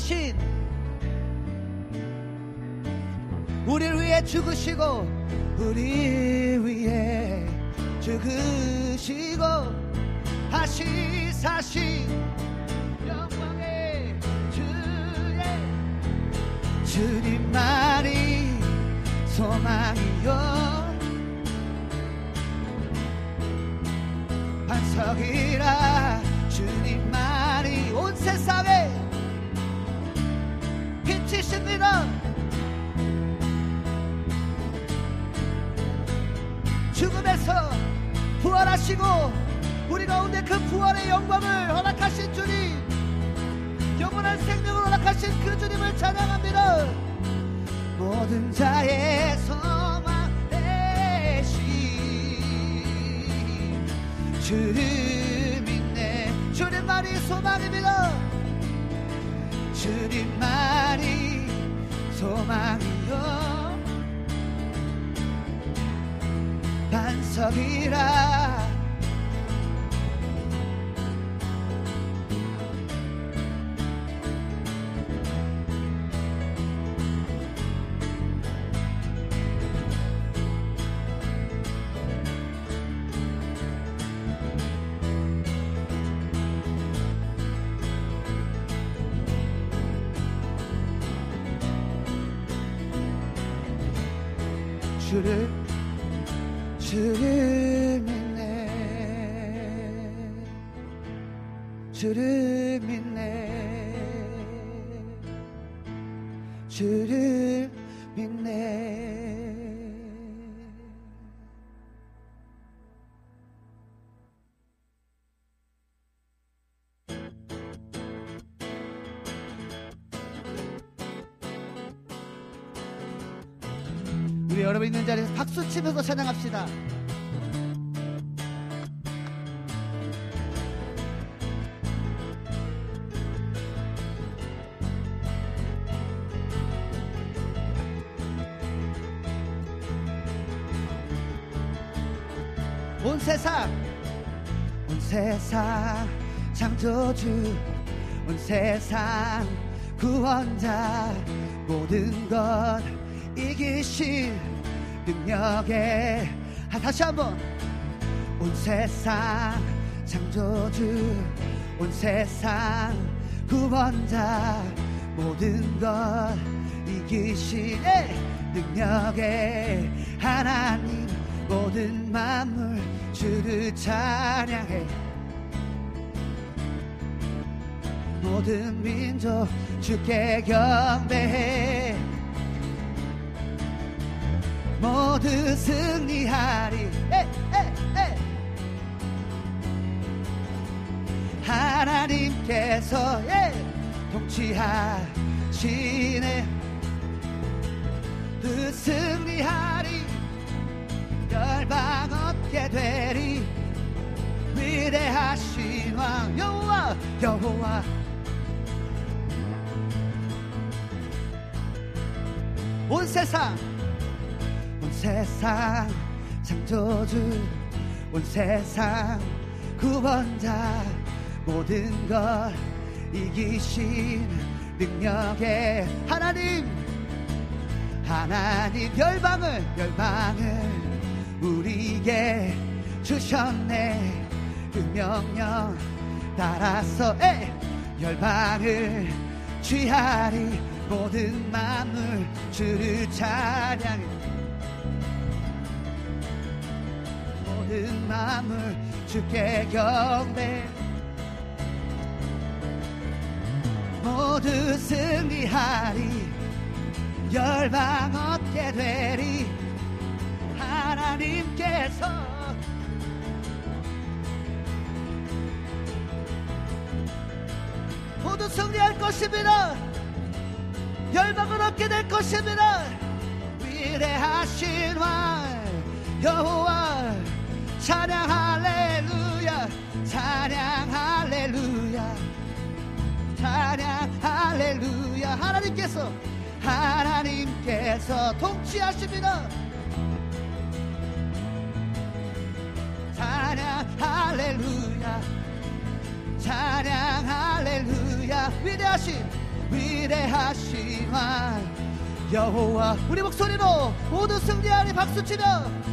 사신 우리를 위해 죽으시고 우리 반석이라 우리 있는 자리에서 박수 치면서 찬양합시다. 온 세상 온 세상 창조주 온 세상 구원자 모든 것 이기신 능력에. 아, 다시 한번. 온 세상 창조주 온 세상 구원자 모든 것 이기신 능력에 하나님 모든 만물 주를 찬양해. 모든 민족 주께 경배해 모두 승리하리. 하나님께서 예, 통치하시네. 그 승리하리. 열방 얻게 되리. 위대하신 왕 여호와 여호와. 온 세상 온 세상 창조주 온 세상 구원자 모든 것 이기신 능력의 하나님. 하나님 열방을 열방을 우리에게 주셨네. 그 명령 따라서 에 열방을 취하리. 모든 만물 주를 찬양해 모든 만물 주께 경배. 모두 승리하리. 열방 얻게 되리. 하나님께서. 모두 승리할 것입니다. 열방을 얻게 될 것입니다. 위대하신 왕 여호와 찬양 할렐루야. 찬양 할렐루야. 찬양 할렐루야. 하나님께서 하나님께서 통치하십니다. 찬양 할렐루야. 찬양 할렐루야. 위대하신 위대하신 왕 여호와 우리 목소리로 모두 승리하리 박수치며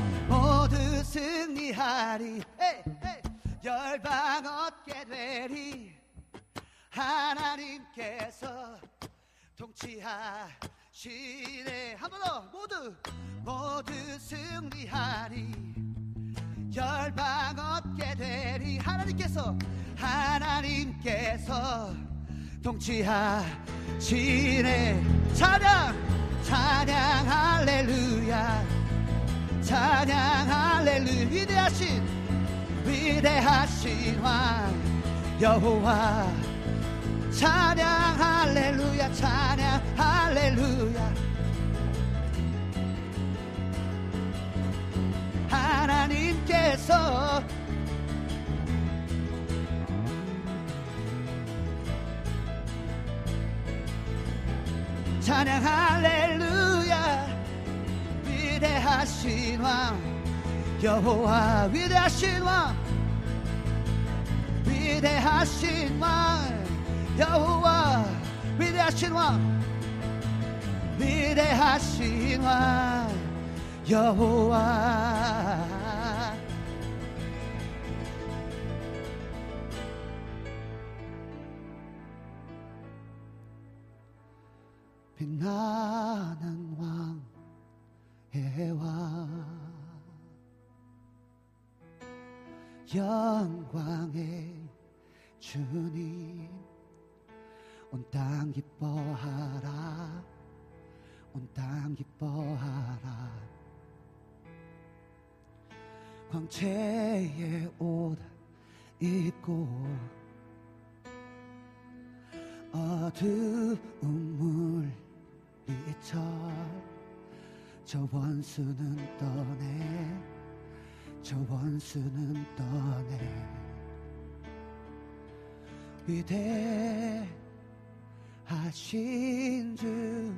승리하리. 에이, 에이. 열방 얻게 되리. 하나님께서 통치하시네. 한 번 더 모두 모두 승리하리. 열방 얻게 되리. 하나님께서 하나님께서 통치하시네. 찬양 찬양 할렐루야 찬양 할렐루야. 위대하신 위대하신 왕 여호와. 찬양 할렐루야. 찬양 할렐루야. 하나님께서 찬양 할렐루야 위대하신 왕 여호와 위대하신 왕 위대하신 왕 여호와 위대하신 왕 위대하신 왕 여호와. 빛나는 왕 의왕 영광의 주님 온 땅 기뻐하라 온 땅 기뻐하라. 광채의 옷 입고 어두운 물리쳐 저 원수는 떠내. 저 원수는 떠내. 위대하신 주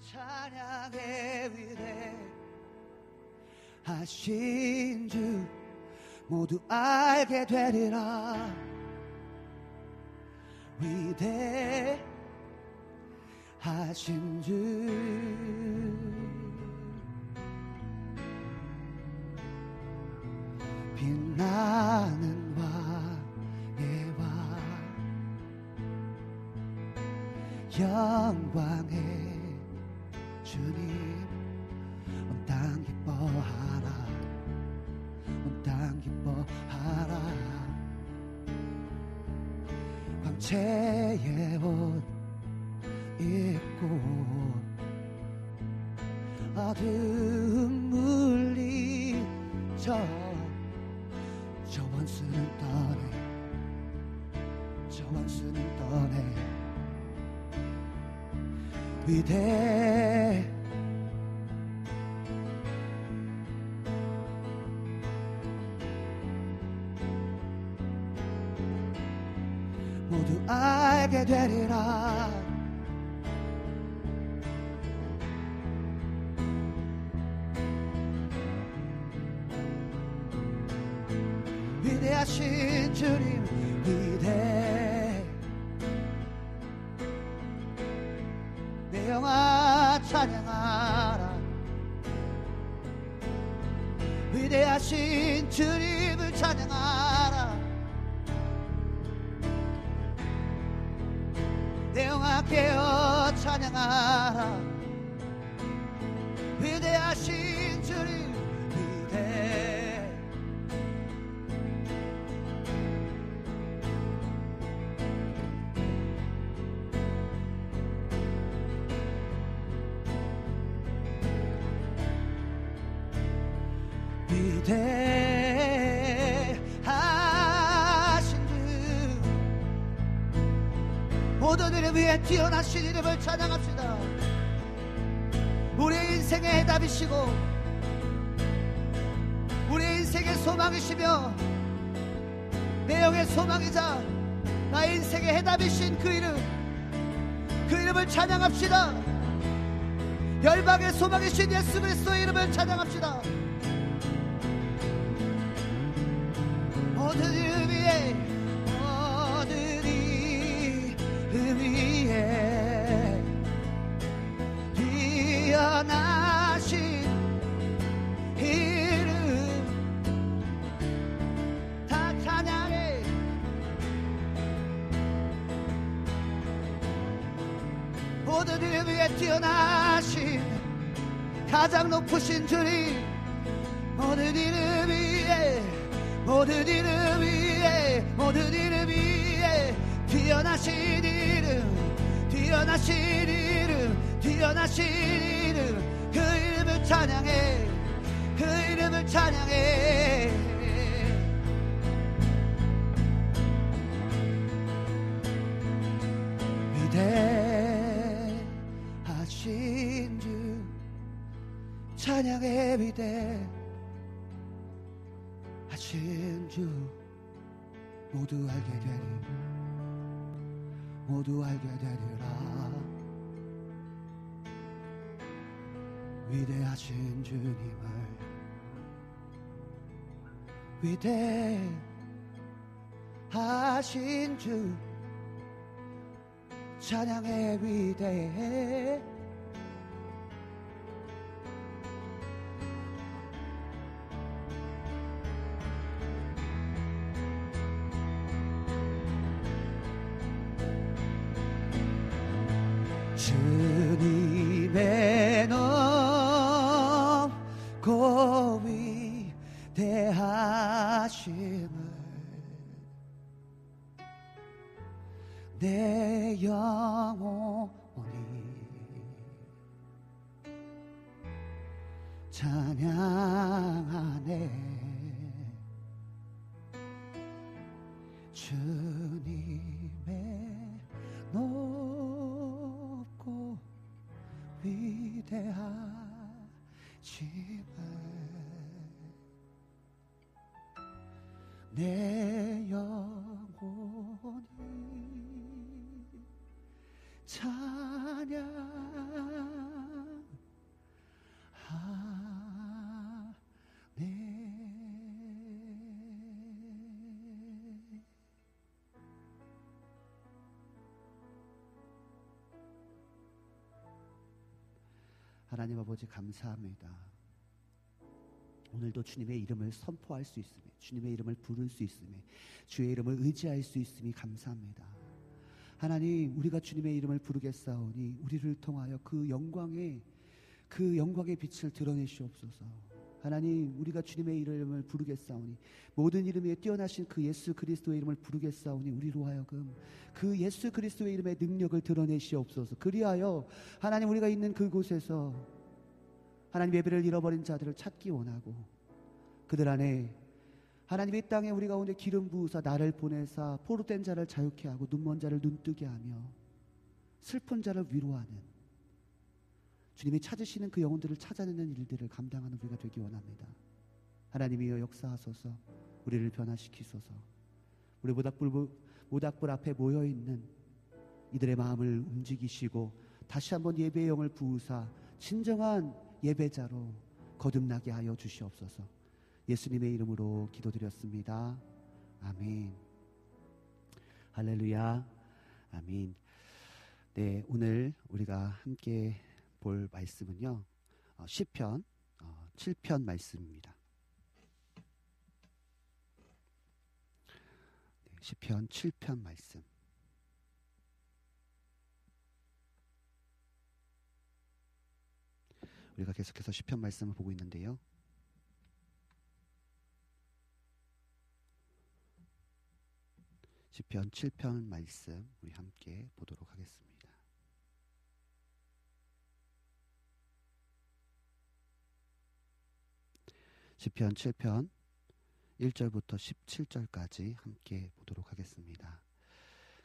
찬양의 위대하신 주 모두 알게 되리라. 위대하신 주 빛나는 왕의 왕. 영광의 주님 온 땅 기뻐하라. 온 땅 기뻐하라. 광채의 옷 입고 어두운 물리쳐 저 원수는 떠내 저 원수는 떠내 위대 모두 알게 되리라 주님 위대. 내 영아 찬양하라. 위대하신 주님을 찬양하라. 내 영아 깨어 찬양하라 찬양합시다. 우리의 인생의 해답이시고 우리의 인생의 소망이시며 내 영의 소망이자 나의 인생의 해답이신 그 이름 그 이름을 찬양합시다. 열방의 소망이신 예수 그리스도의 이름을 찬양합시다 높으신 주님 모든 이름 위에 모든 이름 위에 모든 이름 위에 뛰어나신 이름 뛰어나신 이름 뛰어나신 이름. 그 이름을 찬양해 그 이름을 찬양해 찬양해 위대하신 주 모두 알게 되리. 모두 알게 되리라. 위대하신 주님을 위대하신 주 찬양해 위대해 내 영혼이 찬양하네 주님의 높고 위대하심을 내 영 찬양하네 하나님 아버지 감사합니다. 오늘도 주님의 이름을 선포할 수 있음에 주님의 이름을 부를 수 있음에 주의 이름을 의지할 수 있음이 감사합니다. 하나님 우리가 주님의 이름을 부르겠사오니 우리를 통하여 그 영광의 그 영광의 빛을 드러내시옵소서. 하나님 우리가 주님의 이름을 부르겠사오니 모든 이름에 뛰어나신 그 예수 그리스도의 이름을 부르겠사오니 우리로 하여금 그 예수 그리스도의 이름의 능력을 드러내시옵소서. 그리하여 하나님 우리가 있는 그곳에서 하나님 예배를 잃어버린 자들을 찾기 원하고 그들 안에 하나님 이 땅에 우리 가운데 기름 부으사 나를 보내사 포로된 자를 자유케 하고 눈먼 자를 눈뜨게 하며 슬픈 자를 위로하는 주님이 찾으시는 그 영혼들을 찾아내는 일들을 감당하는 우리가 되기 원합니다. 하나님이여 역사하소서 우리를 변화시키소서 우리 모닥불 모닥불 앞에 모여 있는 이들의 마음을 움직이시고 다시 한번 예배의 영을 부으사 진정한 예배자로 거듭나게 하여 주시옵소서. 예수님의 이름으로 기도드렸습니다. 아멘. 할렐루야. 아멘. 네, 오늘 우리가 함께 볼 말씀은요. 어, 시편 어, 7편 말씀입니다. 네, 시편 7편 말씀. 우리가 계속해서 시편 말씀을 보고 있는데요. 시편 7편 말씀 우리 함께 보도록 하겠습니다. 시편 7편 1절부터 17절까지 함께 보도록 하겠습니다.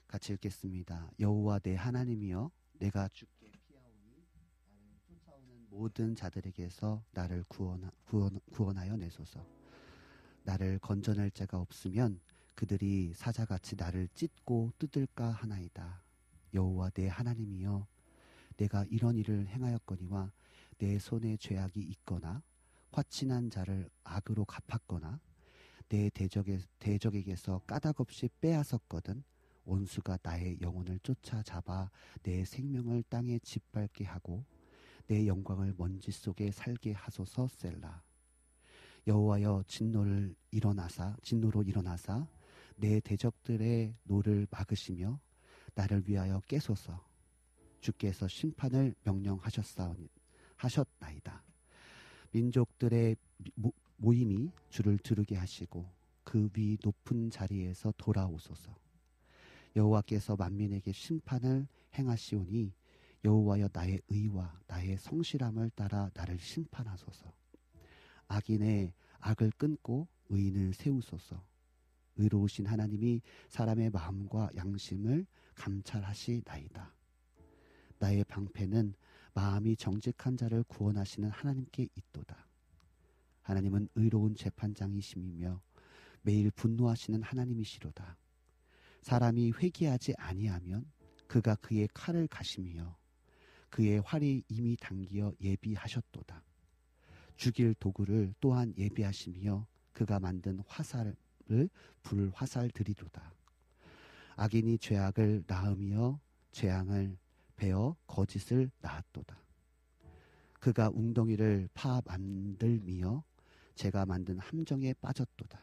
같이 읽겠습니다. 여호와 내 하나님이여 내가 주께 피하오니 나를 쫓아오는 모든 자들에게서 나를 구원하, 구원, 구원하여 내소서. 나를 건져낼 자가 없으면 그들이 사자같이 나를 찢고 뜯을까 하나이다. 여호와 내 하나님이여 내가 이런 일을 행하였거니와 내 손에 죄악이 있거나 화친한 자를 악으로 갚았거나 내 대적에, 대적에게서 까닭없이 빼앗았거든 원수가 나의 영혼을 쫓아잡아 내 생명을 땅에 짓밟게 하고 내 영광을 먼지 속에 살게 하소서 셀라 여호와여 진노를 일어나사 진노로 일어나사 내 대적들의 노를 막으시며 나를 위하여 깨소서. 주께서 심판을 명령하셨사오니 하셨나이다. 민족들의 모, 모임이 주를 들으게 하시고 그 위 높은 자리에서 돌아오소서. 여호와께서 만민에게 심판을 행하시오니 여호와여 나의 의와 나의 성실함을 따라 나를 심판하소서. 악인의 악을 끊고 의인을 세우소서. 의로우신 하나님이 사람의 마음과 양심을 감찰하시나이다. 나의 방패는 마음이 정직한 자를 구원하시는 하나님께 있도다. 하나님은 의로운 재판장이심이며 매일 분노하시는 하나님이시로다. 사람이 회개하지 아니하면 그가 그의 칼을 가시며 그의 활이 이미 당기어 예비하셨도다. 죽일 도구를 또한 예비하시며 그가 만든 화살 을 불화살 들이도다. 악인이 죄악을 낳으며 재앙을 베어 거짓을 낳았도다. 그가 웅덩이를 파 만들며 제가 만든 함정에 빠졌도다.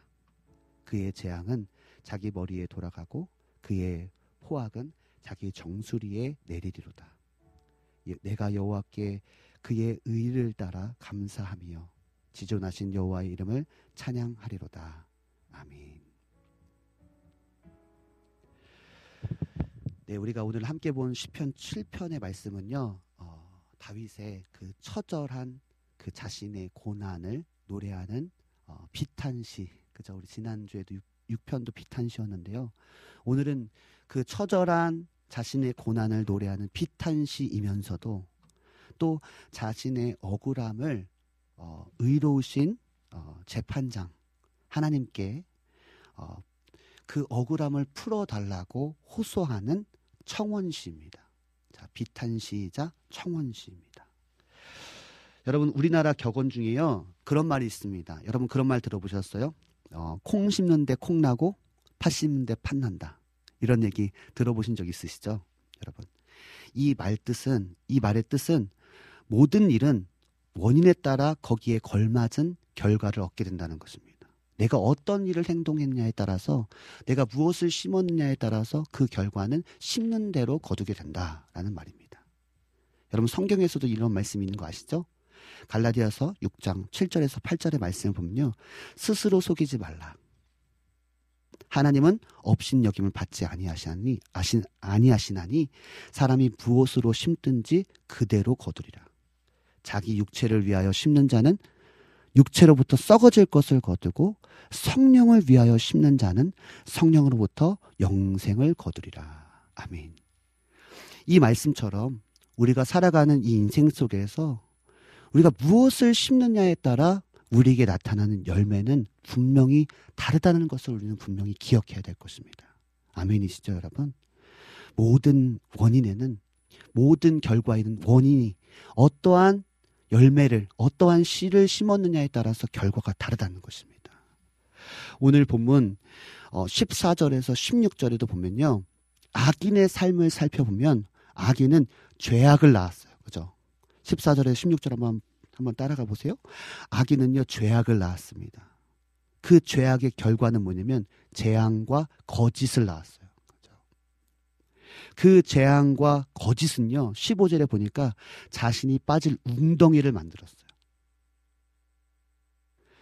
그의 재앙은 자기 머리에 돌아가고 그의 포악은 자기 정수리에 내리리로다. 내가 여호와께 그의 의를 따라 감사하며 지존하신 여호와의 이름을 찬양하리로다. 아멘. 네, 우리가 오늘 함께 본 시편 7편의 말씀은요. 어, 다윗의 그 처절한 그 자신의 고난을 노래하는 어, 비탄시. 그죠? 우리 지난주에도 6, 편도 비탄시였는데요. 오늘은 그 처절한 자신의 고난을 노래하는 비탄시이면서도 또 자신의 억울함을 어, 의로우신 어, 재판장 하나님께 어, 그 억울함을 풀어달라고 호소하는 청원시입니다. 자, 비탄시이자 청원시입니다. 여러분 우리나라 격언 중에요 그런 말이 있습니다. 여러분 그런 말 들어보셨어요? 어, 콩 심는데 콩 나고 팥 심는데 팥 난다. 이런 얘기 들어보신 적 있으시죠? 여러분 이 말 뜻은 이 말의 뜻은 모든 일은 원인에 따라 거기에 걸맞은 결과를 얻게 된다는 것입니다. 내가 어떤 일을 행동했냐에 따라서 내가 무엇을 심었느냐에 따라서 그 결과는 심는 대로 거두게 된다라는 말입니다. 여러분 성경에서도 이런 말씀이 있는 거 아시죠? 갈라디아서 6장 7절에서 8절의 말씀을 보면요. 스스로 속이지 말라. 하나님은 업신 여김을 받지 아니하시나니 아시, 아니하시나니 사람이 무엇으로 심든지 그대로 거두리라. 자기 육체를 위하여 심는 자는 육체로부터 썩어질 것을 거두고 성령을 위하여 심는 자는 성령으로부터 영생을 거두리라. 아멘. 이 말씀처럼 우리가 살아가는 이 인생 속에서 우리가 무엇을 심느냐에 따라 우리에게 나타나는 열매는 분명히 다르다는 것을 우리는 분명히 기억해야 될 것입니다. 아멘이시죠, 여러분? 모든 원인에는 모든 결과에는 원인이 어떠한 열매를 어떠한 씨를 심었느냐에 따라서 결과가 다르다는 것입니다. 오늘 본문 14절에서 어, 16절에도 보면요. 악인의 삶을 살펴보면 악인은 죄악을 낳았어요. 그죠? 14절에 16절 한번 한번 따라가 보세요. 악인은요 죄악을 낳았습니다. 그 죄악의 결과는 뭐냐면 재앙과 거짓을 낳았어요. 그 재앙과 거짓은요, 15절에 보니까 자신이 빠질 웅덩이를 만들었어요.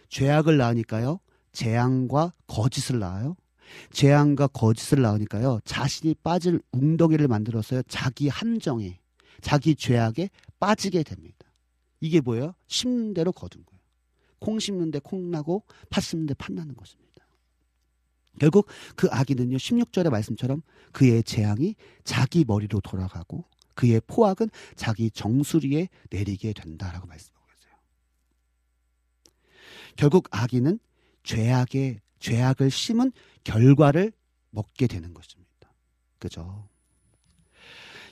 죄악을 낳으니까요, 재앙과 거짓을 낳아요. 재앙과 거짓을 낳으니까요, 자신이 빠질 웅덩이를 만들었어요. 자기 함정에, 자기 죄악에 빠지게 됩니다. 이게 뭐예요? 심는 대로 거둔 거예요. 콩 심는 데 콩 나고 팥 심는 데 팥 나는 것입니다. 결국 그 아기는요, 16절의 말씀처럼 그의 재앙이 자기 머리로 돌아가고 그의 포악은 자기 정수리에 내리게 된다라고 말씀하고 계세요. 결국 아기는 죄악의 죄악을 심은 결과를 먹게 되는 것입니다. 그죠?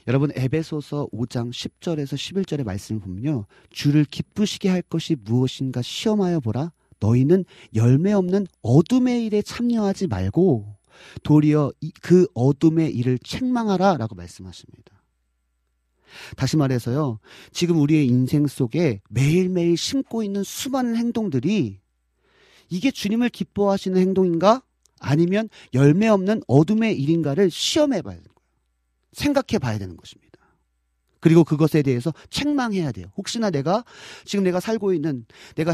여러분 에베소서 5장 10절에서 11절의 말씀을 보면요. 주를 기쁘시게 할 것이 무엇인가 시험하여 보라. 너희는 열매 없는 어둠의 일에 참여하지 말고 도리어 그 어둠의 일을 책망하라 라고 말씀하십니다. 다시 말해서요, 지금 우리의 인생 속에 매일매일 심고 있는 수많은 행동들이 이게 주님을 기뻐하시는 행동인가? 아니면 열매 없는 어둠의 일인가를 시험해 봐야 되는 거예요. 생각해 봐야 되는 것입니다. 그리고 그것에 대해서 책망해야 돼요. 혹시나 내가 지금 내가 살고 있는 내가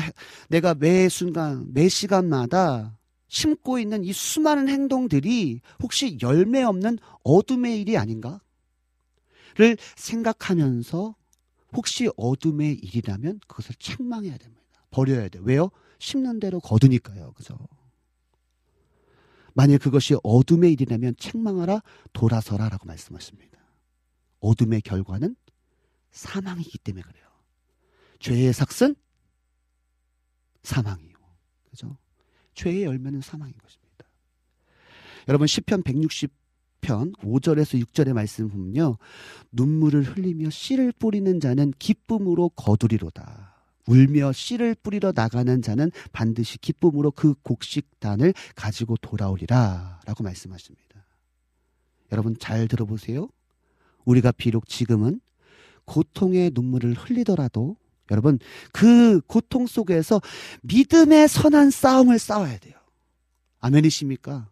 내가 매 순간 매 시간마다 심고 있는 이 수많은 행동들이 혹시 열매 없는 어둠의 일이 아닌가를 생각하면서 혹시 어둠의 일이라면 그것을 책망해야 됩니다. 버려야 돼. 왜요? 심는 대로 거두니까요. 그죠? 만약 그것이 어둠의 일이라면 책망하라 돌아서라라고 말씀하십니다. 어둠의 결과는 사망이기 때문에 그래요. 죄의 삭은 사망이요. 그죠? 죄의 열매는 사망인 것입니다. 여러분 시편 160편 5절에서 6절의 말씀 보면요. 눈물을 흘리며 씨를 뿌리는 자는 기쁨으로 거두리로다. 울며 씨를 뿌리러 나가는 자는 반드시 기쁨으로 그 곡식단을 가지고 돌아오리라. 라고 말씀하십니다. 여러분 잘 들어보세요. 우리가 비록 지금은 고통의 눈물을 흘리더라도 여러분 그 고통 속에서 믿음의 선한 싸움을 싸워야 돼요. 아멘이십니까?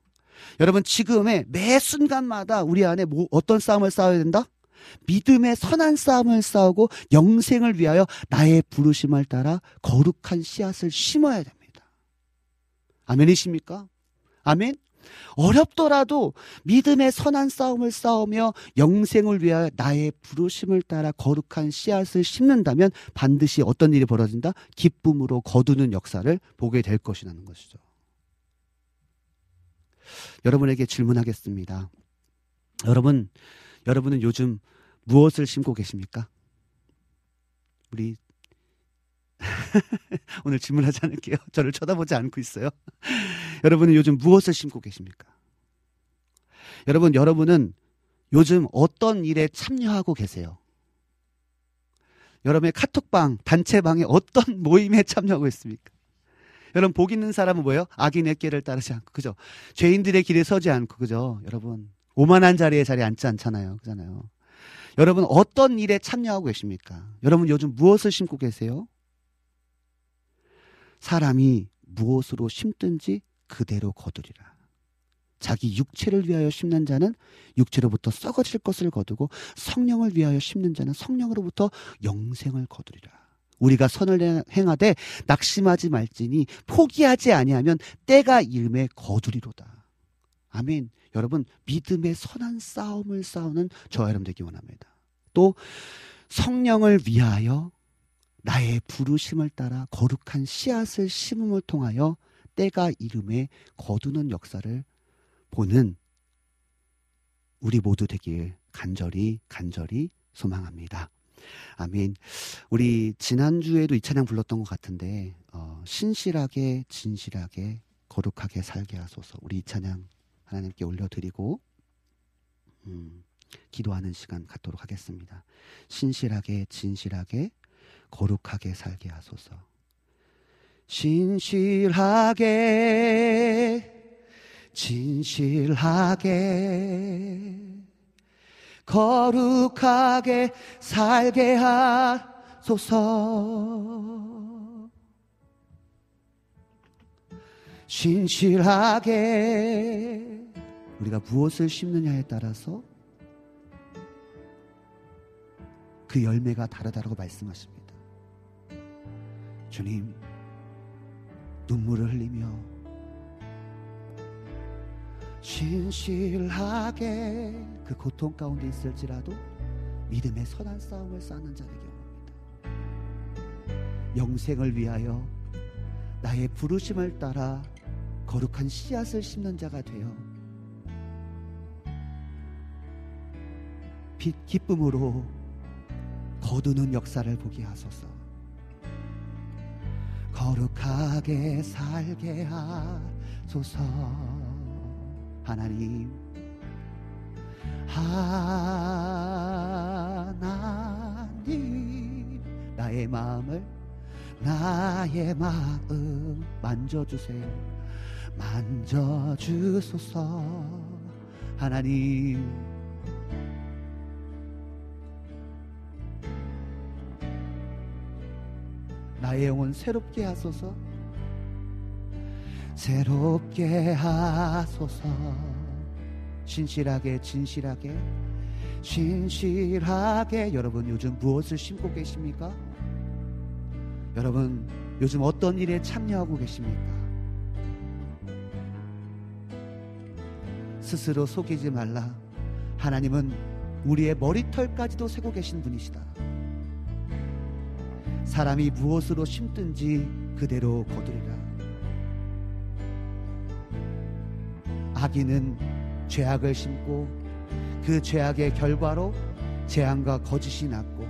여러분 지금의 매 순간마다 우리 안에 뭐 어떤 싸움을 싸워야 된다? 믿음의 선한 싸움을 싸우고 영생을 위하여 나의 부르심을 따라 거룩한 씨앗을 심어야 됩니다. 아멘이십니까? 아멘? 어렵더라도 믿음의 선한 싸움을 싸우며 영생을 위하여 나의 부르심을 따라 거룩한 씨앗을 심는다면 반드시 어떤 일이 벌어진다? 기쁨으로 거두는 역사를 보게 될 것이라는 것이죠. 여러분에게 질문하겠습니다. 여러분, 여러분은 요즘 무엇을 심고 계십니까? 우리 오늘 질문하지 않을게요. 저를 쳐다보지 않고 있어요. 여러분은 요즘 무엇을 심고 계십니까? 여러분, 여러분은 요즘 어떤 일에 참여하고 계세요? 여러분의 카톡방, 단체방에 어떤 모임에 참여하고 있습니까? 여러분, 복 있는 사람은 뭐예요? 악인의 길을 따르지 않고, 그죠? 죄인들의 길에 서지 않고, 그죠? 여러분, 오만한 자리에 자리에 앉지 않잖아요. 그잖아요. 여러분, 어떤 일에 참여하고 계십니까? 여러분, 요즘 무엇을 심고 계세요? 사람이 무엇으로 심든지 그대로 거두리라. 자기 육체를 위하여 심는 자는 육체로부터 썩어질 것을 거두고 성령을 위하여 심는 자는 성령으로부터 영생을 거두리라. 우리가 선을 행하되 낙심하지 말지니 포기하지 아니하면 때가 이름에 거두리로다. 아멘. 여러분 믿음의 선한 싸움을 싸우는 저와 여러분 되기 원합니다. 또 성령을 위하여 나의 부르심을 따라 거룩한 씨앗을 심음을 통하여 때가 이름에 거두는 역사를 보는 우리 모두 되길 간절히 간절히 소망합니다. 아멘. 우리 지난주에도 이 찬양 불렀던 것 같은데 어, 신실하게 진실하게 거룩하게 살게 하소서. 우리 이 찬양 하나님께 올려드리고 음, 기도하는 시간 갖도록 하겠습니다. 신실하게 진실하게 거룩하게 살게 하소서. 신실하게 진실하게 거룩하게 살게 하소서. 신실하게 우리가 무엇을 심느냐에 따라서 그 열매가 다르다고 말씀하십니다. 주님, 눈물을 흘리며 신실하게 그 고통 가운데 있을지라도 믿음의 선한 싸움을 쌓는 자를 경험합니다. 영생을 위하여 나의 부르심을 따라 거룩한 씨앗을 심는 자가 되어 빛 기쁨으로 거두는 역사를 보게 하소서. 거룩하게 살게 하소서. 하나님, 하나님, 나의 마음을, 나의 마음 만져주세요. 만져주소서. 하나님, 나의 영혼 새롭게 하소서 새롭게 하소서 신실하게 진실하게 신실하게 여러분 요즘 무엇을 심고 계십니까? 여러분 요즘 어떤 일에 참여하고 계십니까? 스스로 속이지 말라 하나님은 우리의 머리털까지도 세고 계신 분이시다 사람이 무엇으로 심든지 그대로 거두리라. 악인은 죄악을 심고 그 죄악의 결과로 재앙과 거짓이 났고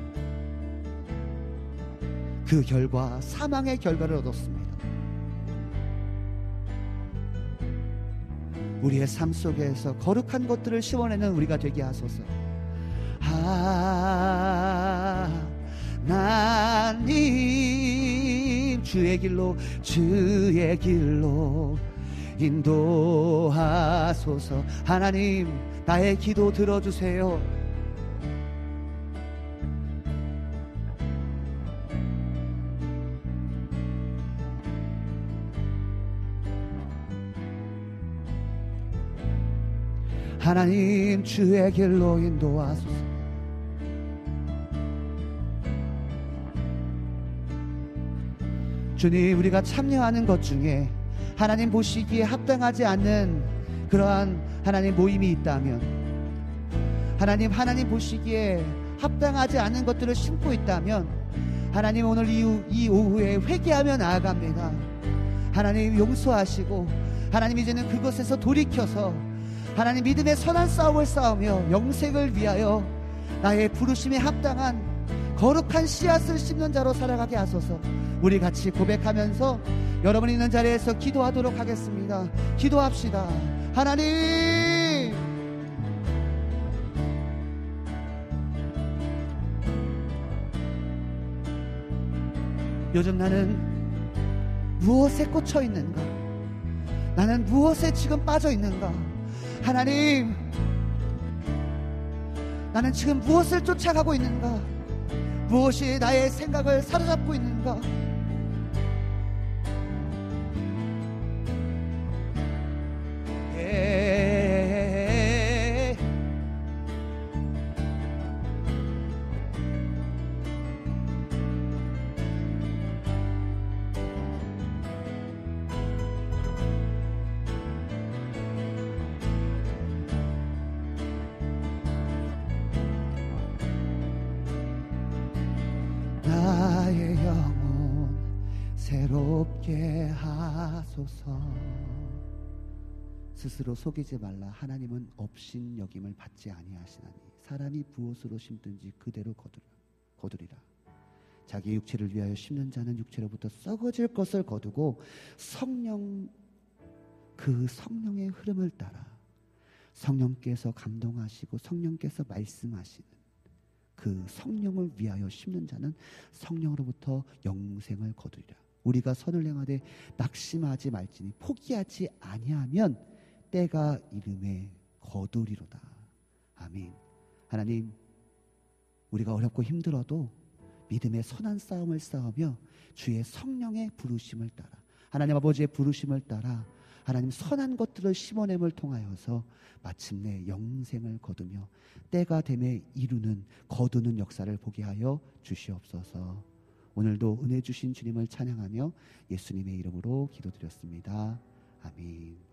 그 결과 사망의 결과를 얻었습니다. 우리의 삶 속에서 거룩한 것들을 심어내는 우리가 되게 하소서. 하나님 주의 길로 주의 길로 인도하소서. 하나님 나의 기도 들어주세요. 하나님 주의 길로 인도하소서. 주님, 우리가 참여하는 것 중에 하나님 보시기에 합당하지 않는 그러한 하나님 모임이 있다면, 하나님, 하나님 보시기에 합당하지 않은 것들을 심고 있다면, 하나님 오늘 이, 이 오후에 회개하며 나아갑니다. 하나님 용서하시고, 하나님 이제는 그것에서 돌이켜서 하나님 믿음의 선한 싸움을 싸우며 영생을 위하여 나의 부르심에 합당한 거룩한 씨앗을 심는 자로 살아가게 하소서. 우리 같이 고백하면서 여러분 있는 자리에서 기도하도록 하겠습니다. 기도합시다. 하나님! 요즘 나는 무엇에 꽂혀 있는가? 나는 무엇에 지금 빠져 있는가? 하나님, 나는 지금 무엇을 쫓아가고 있는가? 무엇이 나의 생각을 사로잡고 있는가? 스스로 속이지 말라. 하나님은 업신 여김을 받지 아니하시나니 사람이 무엇으로 심든지 그대로 거두리라. 자기 육체를 위하여 심는 자는 육체로부터 썩어질 것을 거두고 성령 그 성령의 흐름을 따라 성령께서 감동하시고 성령께서 말씀하시는 그 성령을 위하여 심는 자는 성령으로부터 영생을 거두리라. 우리가 선을 행하되 낙심하지 말지니 포기하지 아니하면 때가 이름에 거두리로다. 아멘. 하나님, 우리가 어렵고 힘들어도 믿음의 선한 싸움을 싸우며 주의 성령의 부르심을 따라 하나님 아버지의 부르심을 따라 하나님 선한 것들을 심어냄을 통하여서 마침내 영생을 거두며 때가 됨에 이루는 거두는 역사를 보게 하여 주시옵소서. 오늘도 은혜 주신 주님을 찬양하며 예수님의 이름으로 기도드렸습니다. 아멘.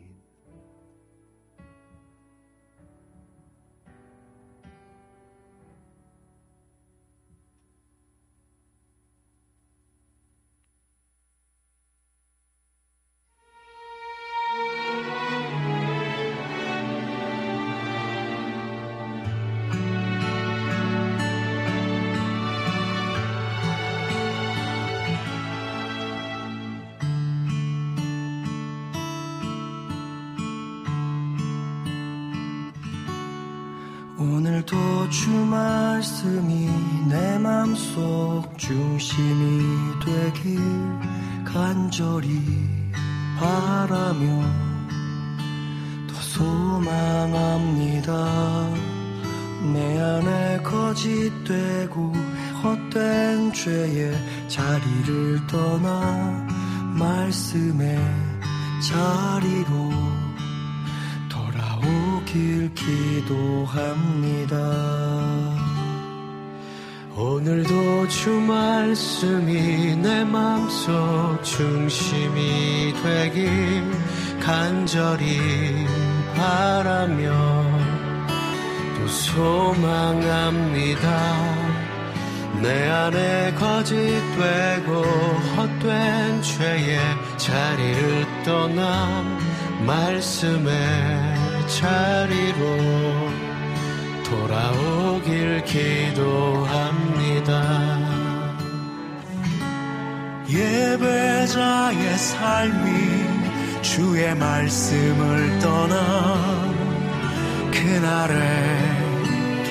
말씀의 자리로 돌아오길 기도합니다. 예배자의 삶이 주의 말씀을 떠나 그날의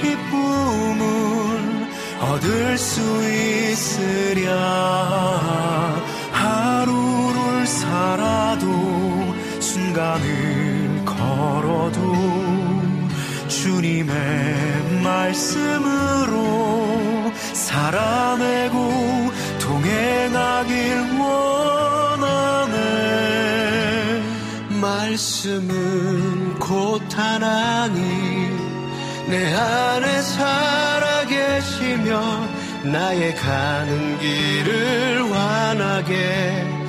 기쁨을 얻을 수 있으랴 하루를 살아도 순간을 걸어도 주님의 말씀으로 살아내고 동행하길 원하네. 말씀은 곧 하나님 내 안에 살아계시며 나의 가는 길을 환하게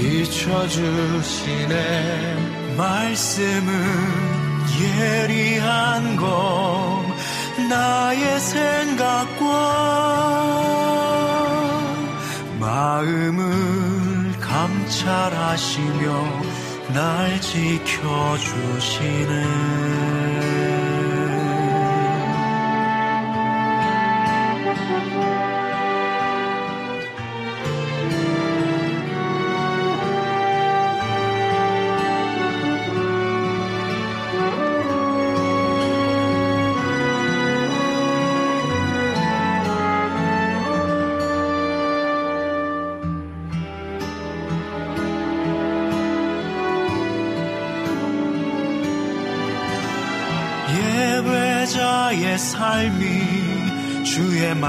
비춰주시네. 말씀은 예리한 것 나의 생각과 마음을 감찰하시며 날 지켜주시네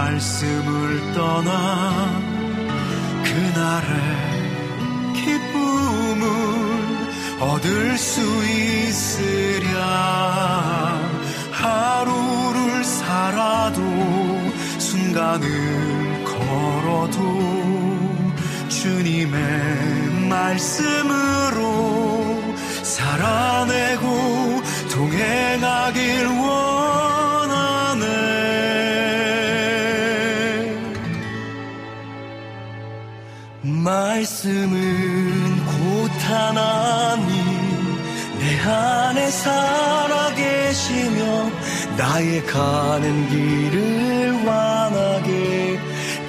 말씀을 떠나 그날의 기쁨을 얻을 수 있으랴. 하루를 살아도 순간을 걸어도 주님의 말씀으로 살아내고 동행하길 원 말씀은 곧 하나님 내 안에 살아계시며 나의 가는 길을 환하게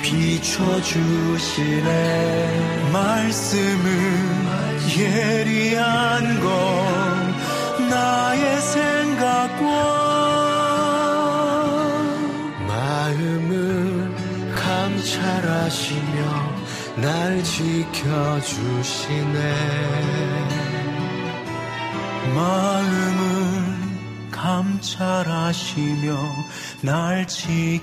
비춰주시네. 말씀은 예리한 것 나의 생각과 마음을 감찰하시며 날 지켜주시네. 마음을 감찰하시며 날 지켜주시네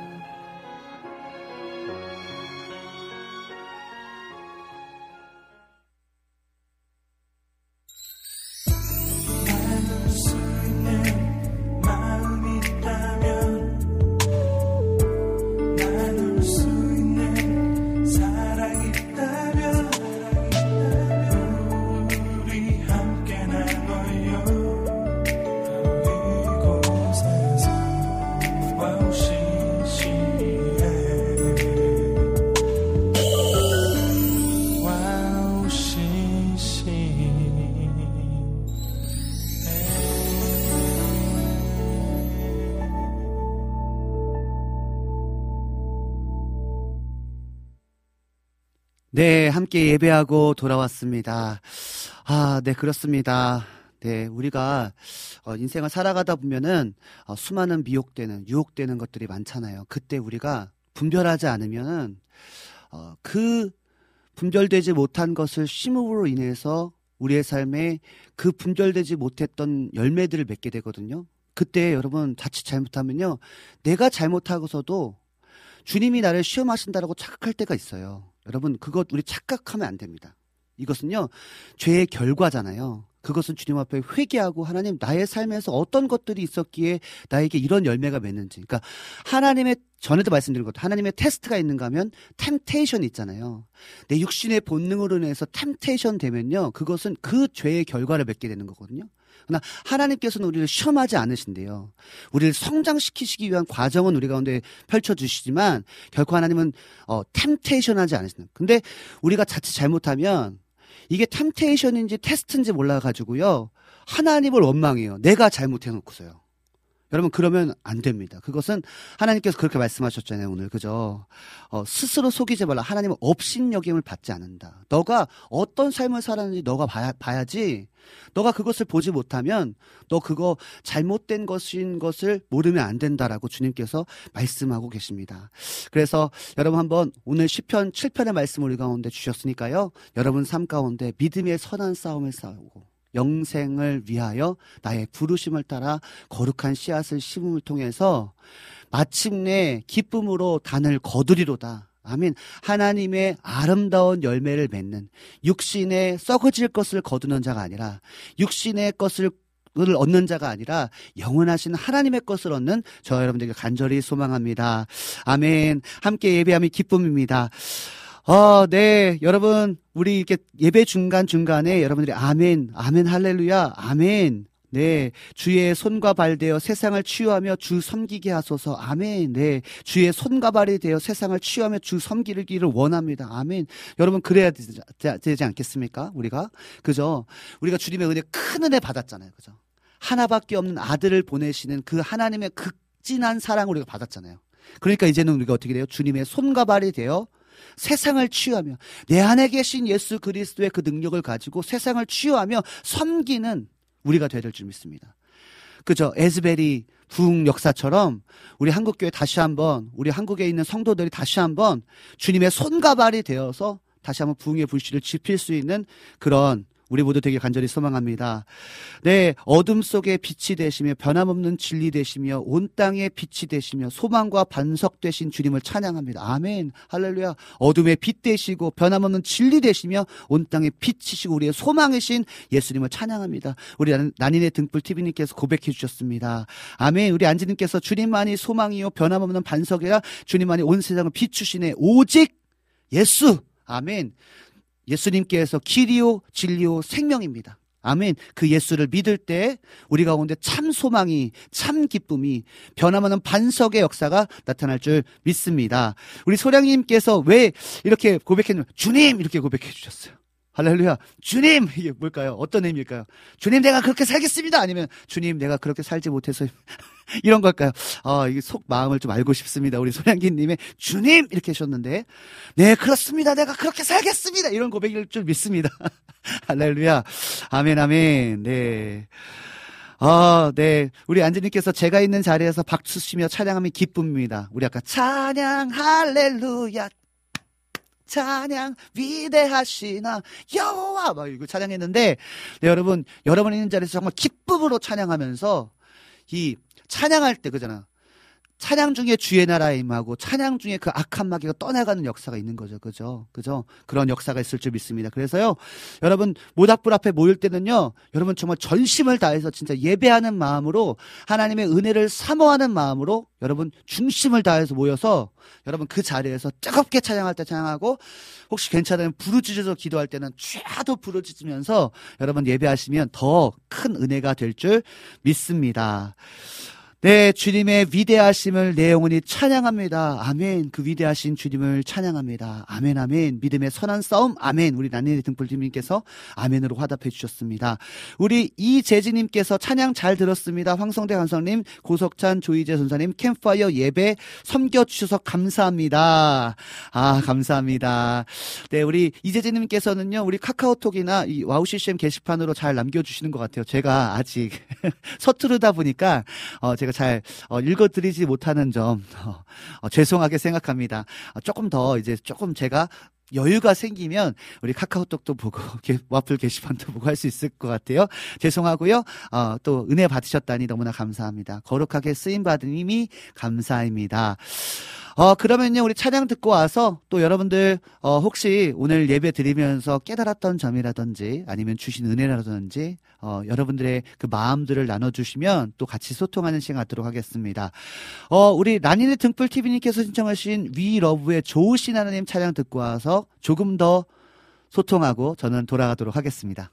네, 함께 예배하고 돌아왔습니다. 아, 네, 그렇습니다. 네, 우리가 어, 인생을 살아가다 보면은 어, 수많은 미혹되는, 유혹되는 것들이 많잖아요. 그때 우리가 분별하지 않으면은 어, 그 분별되지 못한 것을 심음으로 인해서 우리의 삶에 그 분별되지 못했던 열매들을 맺게 되거든요. 그때 여러분 자칫 잘못하면요. 내가 잘못하고서도 주님이 나를 시험하신다라고 착각할 때가 있어요. 여러분, 그것 우리 착각하면 안 됩니다. 이것은요, 죄의 결과잖아요. 그것은 주님 앞에 회개하고 하나님 나의 삶에서 어떤 것들이 있었기에 나에게 이런 열매가 맺는지. 그러니까 하나님의 전에도 말씀드린 것 하나님의 테스트가 있는가 하면 템테이션이 있잖아요. 내 육신의 본능으로 인해서 템테이션 되면요. 그것은 그 죄의 결과를 맺게 되는 거거든요. 그러나 하나님께서는 우리를 시험하지 않으신대요. 우리를 성장시키시기 위한 과정은 우리 가운데 펼쳐주시지만 결코 하나님은 어, 템테이션 하지 않으신다. 근데 우리가 자칫 잘못하면 이게 템테이션인지 테스트인지 몰라가지고요. 하나님을 원망해요. 내가 잘못해놓고서요. 여러분 그러면 안 됩니다. 그것은 하나님께서 그렇게 말씀하셨잖아요 오늘 그죠? 어, 스스로 속이지 말라. 하나님은 업신여김을 받지 않는다. 너가 어떤 삶을 살았는지 너가 봐야, 봐야지. 너가 그것을 보지 못하면 너 그거 잘못된 것인 것을 모르면 안 된다라고 주님께서 말씀하고 계십니다. 그래서 여러분 한번 오늘 10편 7편의 말씀을 우리 가운데 주셨으니까요. 여러분 삶 가운데 믿음의 선한 싸움을 싸우고 영생을 위하여 나의 부르심을 따라 거룩한 씨앗을 심음을 통해서 마침내 기쁨으로 단을 거두리로다. 아멘. 하나님의 아름다운 열매를 맺는 육신의 썩어질 것을 거두는 자가 아니라 육신의 것을 을 얻는 자가 아니라 영원하신 하나님의 것을 얻는 저 여러분들에게 간절히 소망합니다. 아멘. 함께 예배함이 기쁨입니다. 어, 네. 여러분, 우리 이렇게 예배 중간중간에 여러분들이 아멘, 아멘, 할렐루야, 아멘. 네. 주의 손과 발 되어 세상을 치유하며 주 섬기게 하소서. 아멘. 네. 주의 손과 발이 되어 세상을 치유하며 주 섬기기를 원합니다. 아멘. 여러분, 그래야 되지 않겠습니까? 우리가. 그죠? 우리가 주님의 은혜, 큰 은혜 받았잖아요. 그죠? 하나밖에 없는 아들을 보내시는 그 하나님의 극진한 사랑을 우리가 받았잖아요. 그러니까 이제는 우리가 어떻게 돼요? 주님의 손과 발이 되어 세상을 치유하며 내 안에 계신 예수 그리스도의 그 능력을 가지고 세상을 치유하며 섬기는 우리가 되야 될 줄 믿습니다. 그죠? 에즈베리 부흥 역사처럼 우리 한국교회 다시 한번 우리 한국에 있는 성도들이 다시 한번 주님의 손과 발이 되어서 다시 한번 부흥의 불씨를 지필 수 있는 그런 우리 모두 되게 간절히 소망합니다. 네, 어둠 속에 빛이 되시며 변함없는 진리 되시며 온 땅에 빛이 되시며 소망과 반석 되신 주님을 찬양합니다. 아멘. 할렐루야. 어둠의 빛 되시고 변함없는 진리 되시며 온 땅에 빛이시고 우리의 소망이신 예수님을 찬양합니다. 우리 난인의 등불 TV님께서 고백해 주셨습니다. 아멘. 우리 안지님께서 주님만이 소망이요 변함없는 반석이라 주님만이 온 세상을 비추시네. 오직 예수. 아멘. 예수님께서 길이요, 진리요, 생명입니다. 아멘. 그 예수를 믿을 때 우리 가운데 참 소망이, 참 기쁨이 변함없는 반석의 역사가 나타날 줄 믿습니다. 우리 소량님께서 왜 이렇게 고백했냐면 주님 이렇게 고백해 주셨어요. 할렐루야. 주님! 이게 뭘까요? 어떤 의미일까요? 주님, 내가 그렇게 살겠습니다! 아니면, 주님, 내가 그렇게 살지 못해서, 이런 걸까요? 아, 이게 속 마음을 좀 알고 싶습니다. 우리 소량기님의 주님! 이렇게 하셨는데, 네, 그렇습니다. 내가 그렇게 살겠습니다! 이런 고백일 줄 믿습니다. 할렐루야. 아멘, 아멘. 네. 아, 네. 우리 안지님께서 제가 있는 자리에서 박수 치며 찬양하면 기쁨입니다. 우리 아까 찬양, 할렐루야, 찬양 위대하시나 여호와 막 이거 찬양했는데 네, 여러분 여러분 있는 자리에서 정말 기쁨으로 찬양하면서 이 찬양할 때 그잖아. 찬양 중에 주의 나라에 임하고 찬양 중에 그 악한 마귀가 떠나가는 역사가 있는 거죠. 그죠? 그죠? 그런 역사가 있을 줄 믿습니다. 그래서요, 여러분, 모닥불 앞에 모일 때는요, 여러분 정말 전심을 다해서 진짜 예배하는 마음으로 하나님의 은혜를 사모하는 마음으로 여러분 중심을 다해서 모여서 여러분 그 자리에서 뜨겁게 찬양할 때 찬양하고 혹시 괜찮으면 부르짖어서 기도할 때는 쫙도 부르짖으면서 여러분 예배하시면 더 큰 은혜가 될 줄 믿습니다. 네, 주님의 위대하심을 내 영혼이 찬양합니다. 아멘. 그 위대하신 주님을 찬양합니다. 아멘, 아멘. 믿음의 선한 싸움. 아멘. 우리 난니네 등불님께서 아멘으로 화답해 주셨습니다. 우리 이재진님께서 찬양 잘 들었습니다. 황성대 감성님, 고석찬, 조이재 선사님, 캠파이어 예배 섬겨주셔서 감사합니다. 아, 감사합니다. 네, 우리 이재진님께서는요, 우리 카카오톡이나 이 와우 CCM 게시판으로 잘 남겨주시는 것 같아요. 제가 아직 서투르다 보니까, 어, 제가 제가 잘 어, 읽어드리지 못하는 점 어, 어, 죄송하게 생각합니다. 어, 조금 더 이제 조금 제가 여유가 생기면 우리 카카오톡도 보고 와플 게시판도 보고 할 수 있을 것 같아요. 죄송하고요. 어, 또 은혜 받으셨다니 너무나 감사합니다. 거룩하게 쓰임 받으님이 감사합니다. 어, 그러면요, 우리 찬양 듣고 와서 또 여러분들, 어, 혹시 오늘 예배 드리면서 깨달았던 점이라든지 아니면 주신 은혜라든지, 어, 여러분들의 그 마음들을 나눠주시면 또 같이 소통하는 시간 갖도록 하겠습니다. 어, 우리 라니네 등불TV님께서 신청하신 위 러브의 좋으신 하나님 찬양 듣고 와서 조금 더 소통하고 저는 돌아가도록 하겠습니다.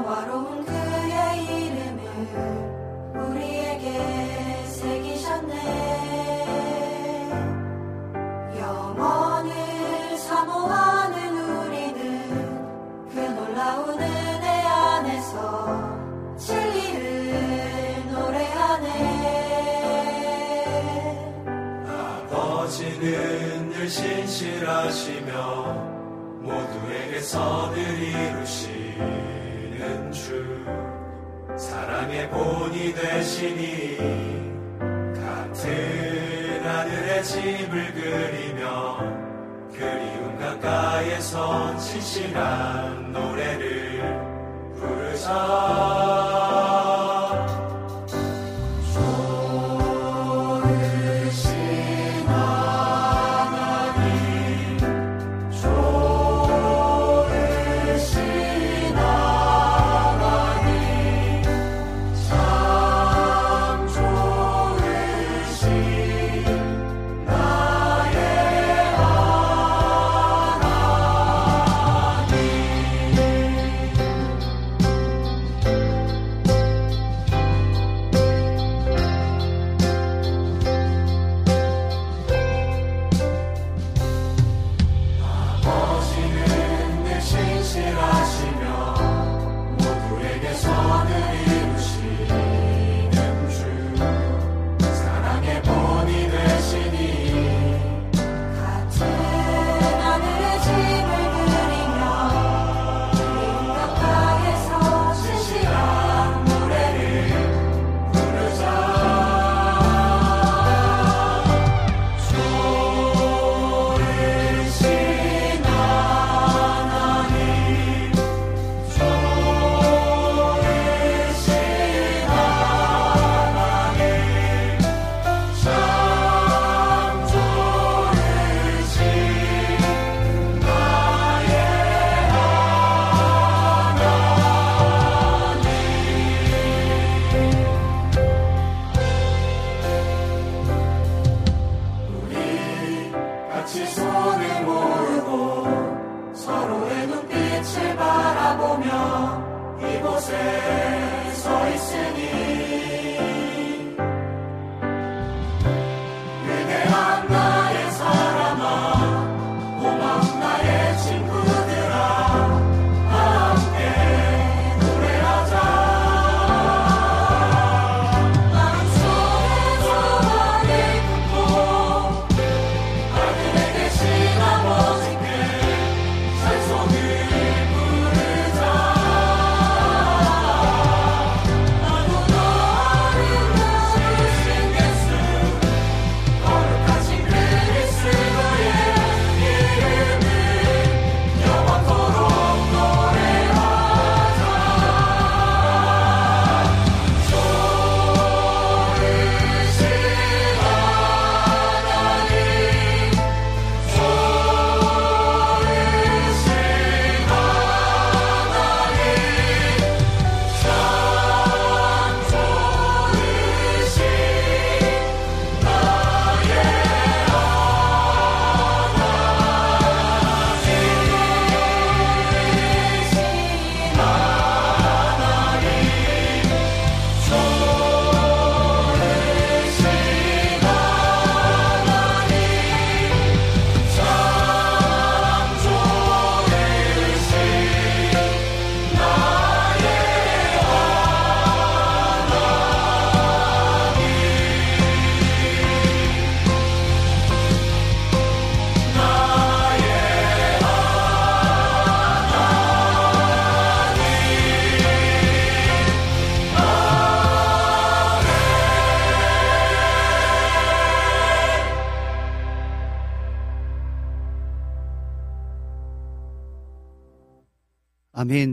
영화로운 그의 이름을 우리에게 새기셨네. 영원을 사모하는 우리는 그 놀라운 은혜 안에서 진리를 노래하네. 아버지는 늘 신실하시며 모두에게 선을 이루시. 우리는 주 사랑의 본이 되시니 같은 하늘의 집을 그리며 그리운 가까이에서 진실한 노래를 부르자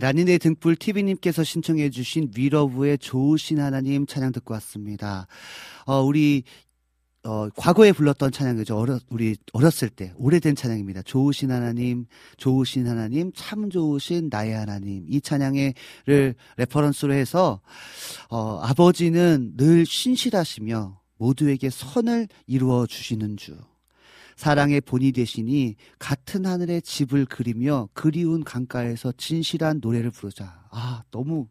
라니네 등불 TV님께서 신청해주신 위러브의 좋으신 하나님 찬양 듣고 왔습니다. 어, 우리, 어, 과거에 불렀던 찬양이죠. 어렸, 우리 어렸을 때. 오래된 찬양입니다. 좋으신 하나님, 좋으신 하나님, 참 좋으신 나의 하나님. 이 찬양을 reference로 해서, 어, 아버지는 늘 신실하시며 모두에게 선을 이루어 주시는 주. 사랑의 본이 되시니 같은 하늘의 집을 그리며 그리운 강가에서 진실한 노래를 부르자. 아, 너무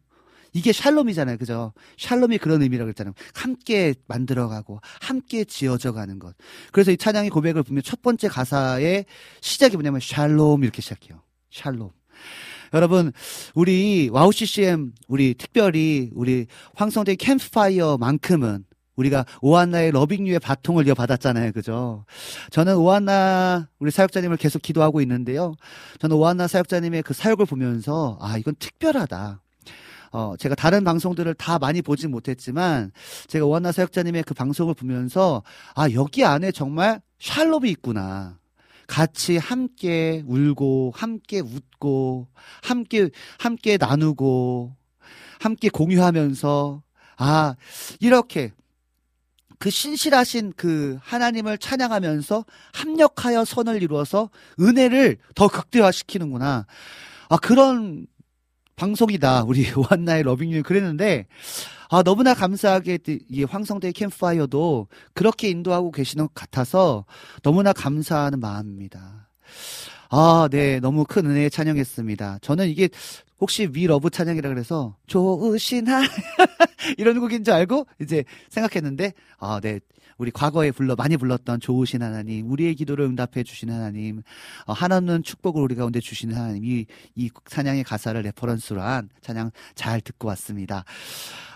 이게 샬롬이잖아요. 그죠? 샬롬이 그런 의미라고 했잖아요. 함께 만들어가고, 함께 지어져 가는 것. 그래서 이 찬양의 고백을 보면 첫 번째 가사의 시작이 뭐냐면 샬롬 이렇게 시작해요. 샬롬. 여러분, 우리 와우 CCM, 우리 특별히 우리 황성대 캠프파이어만큼은 우리가 오한나의 러빙유의 바통을 이어받았잖아요. 그죠? 저는 오한나 우리 사역자님을 계속 기도하고 있는데요. 저는 오한나 사역자님의 그 사역을 보면서 아, 이건 특별하다. 어, 제가 다른 방송들을 다 많이 보진 못했지만 제가 오한나 사역자님의 그 방송을 보면서 아, 여기 안에 정말 샬롬이 있구나. 같이 함께 울고 함께 웃고 함께 함께 나누고 함께 공유하면서 아, 이렇게 그 신실하신 그 하나님을 찬양하면서 합력하여 선을 이루어서 은혜를 더 극대화시키는구나. 아, 그런 방송이다. 우리 오한나의 러빙유 그랬는데, 아, 너무나 감사하게 이 황성대 캠프파이어도 그렇게 인도하고 계시는 것 같아서 너무나 감사하는 마음입니다. 아, 네. 너무 큰 은혜에 찬양했습니다. 저는 이게 혹시 위 러브 찬양이라 그래서 좋으신 하 이런 곡인 줄 알고 이제 생각했는데 아, 네. 우리 과거에 불러 많이 불렀던 좋으신 하나님, 우리의 기도를 응답해 주신 하나님, 어, 한없는 축복을 우리 가운데 주시는 하나님, 이, 이 찬양의 가사를 reference로 한 찬양 잘 듣고 왔습니다.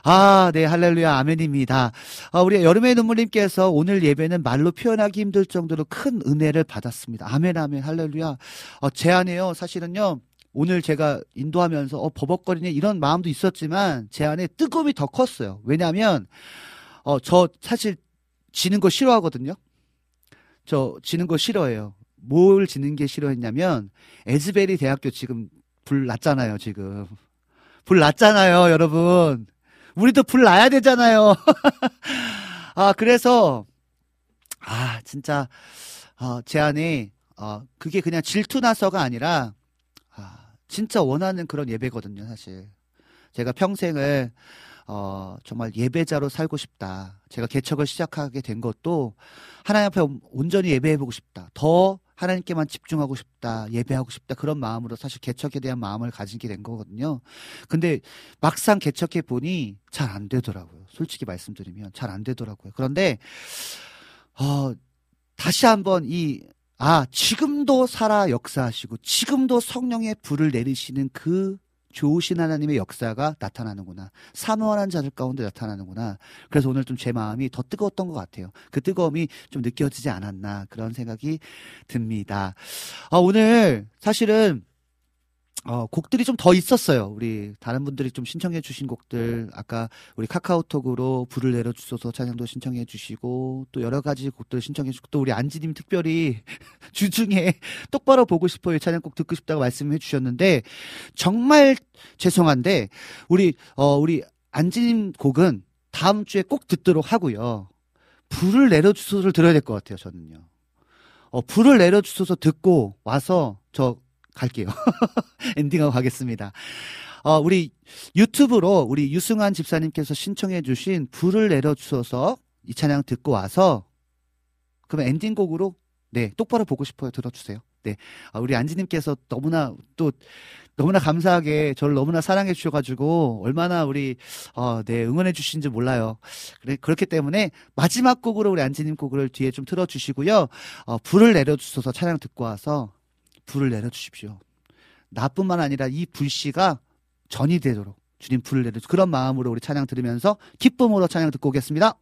아, 네, 할렐루야, 아멘입니다. 아, 우리 여름의 눈물님께서 오늘 예배는 말로 표현하기 힘들 정도로 큰 은혜를 받았습니다. 아멘, 아멘, 할렐루야. 어, 제 안에요, 사실은요, 오늘 제가 인도하면서 어 버벅거리네 이런 마음도 있었지만 제 안에 뜨거움이 더 컸어요. 왜냐하면 어 저 사실 지는 거 싫어하거든요. 저 지는 거 싫어해요. 뭘 지는 게 싫어했냐면 에즈베리 대학교 지금 불 났잖아요. 지금 불 났잖아요, 여러분. 우리도 불 나야 되잖아요. 아 그래서 아 진짜 어, 제 안에 어, 그게 그냥 질투 나서가 아니라 진짜 원하는 그런 예배거든요, 사실. 제가 평생을 어, 정말 예배자로 살고 싶다. 제가 개척을 시작하게 된 것도 하나님 앞에 온전히 예배해보고 싶다. 더 하나님께만 집중하고 싶다, 예배하고 싶다 그런 마음으로 사실 개척에 대한 마음을 가지게 된 거거든요. 근데 막상 개척해 보니 잘 안 되더라고요. 솔직히 말씀드리면 잘 안 되더라고요. 그런데 어 다시 한번 이 아, 지금도 살아 역사하시고 지금도 성령의 불을 내리시는 그 좋으신 하나님의 역사가 나타나는구나. 사모하는 자들 가운데 나타나는구나. 그래서 오늘 좀 제 마음이 더 뜨거웠던 것 같아요. 그 뜨거움이 좀 느껴지지 않았나 그런 생각이 듭니다. 아, 오늘 사실은 어, 곡들이 좀 더 있었어요. 우리 다른 분들이 좀 신청해 주신 곡들 아까 우리 카카오톡으로 불을 내려 주셔서 찬양도 신청해 주시고 또 여러 가지 곡들 신청해 주고 또 우리 안지 님 특별히 주중에 똑바로 보고 싶어요 찬양곡 듣고 싶다고 말씀해 주셨는데 정말 죄송한데 우리 어 우리 안지 님 곡은 다음 주에 꼭 듣도록 하고요. 불을 내려 주소서를 들어야 될 것 같아요. 저는요. 어 불을 내려 주소서 듣고 와서 저 갈게요. 엔딩하고 가겠습니다. 어, 우리 유튜브로 우리 유승환 집사님께서 신청해 주신 불을 내려 주셔서 이 찬양 듣고 와서 그러면 엔딩곡으로 네, 똑바로 보고 싶어요. 들어주세요. 네. 아, 우리 안지님께서 너무나 또 너무나 감사하게 저를 너무나 사랑해 주셔가지고 얼마나 우리 어, 네 응원해 주신지 몰라요. 그래 그렇기 때문에 마지막 곡으로 우리 안지님 곡을 뒤에 좀 틀어주시고요. 어, 불을 내려주셔서 찬양 듣고 와서 불을 내려주십시오. 나뿐만 아니라 이 불씨가 전이 되도록 주님 불을 내려 그런 마음으로 우리 찬양 들으면서 기쁨으로 찬양 듣고 오겠습니다.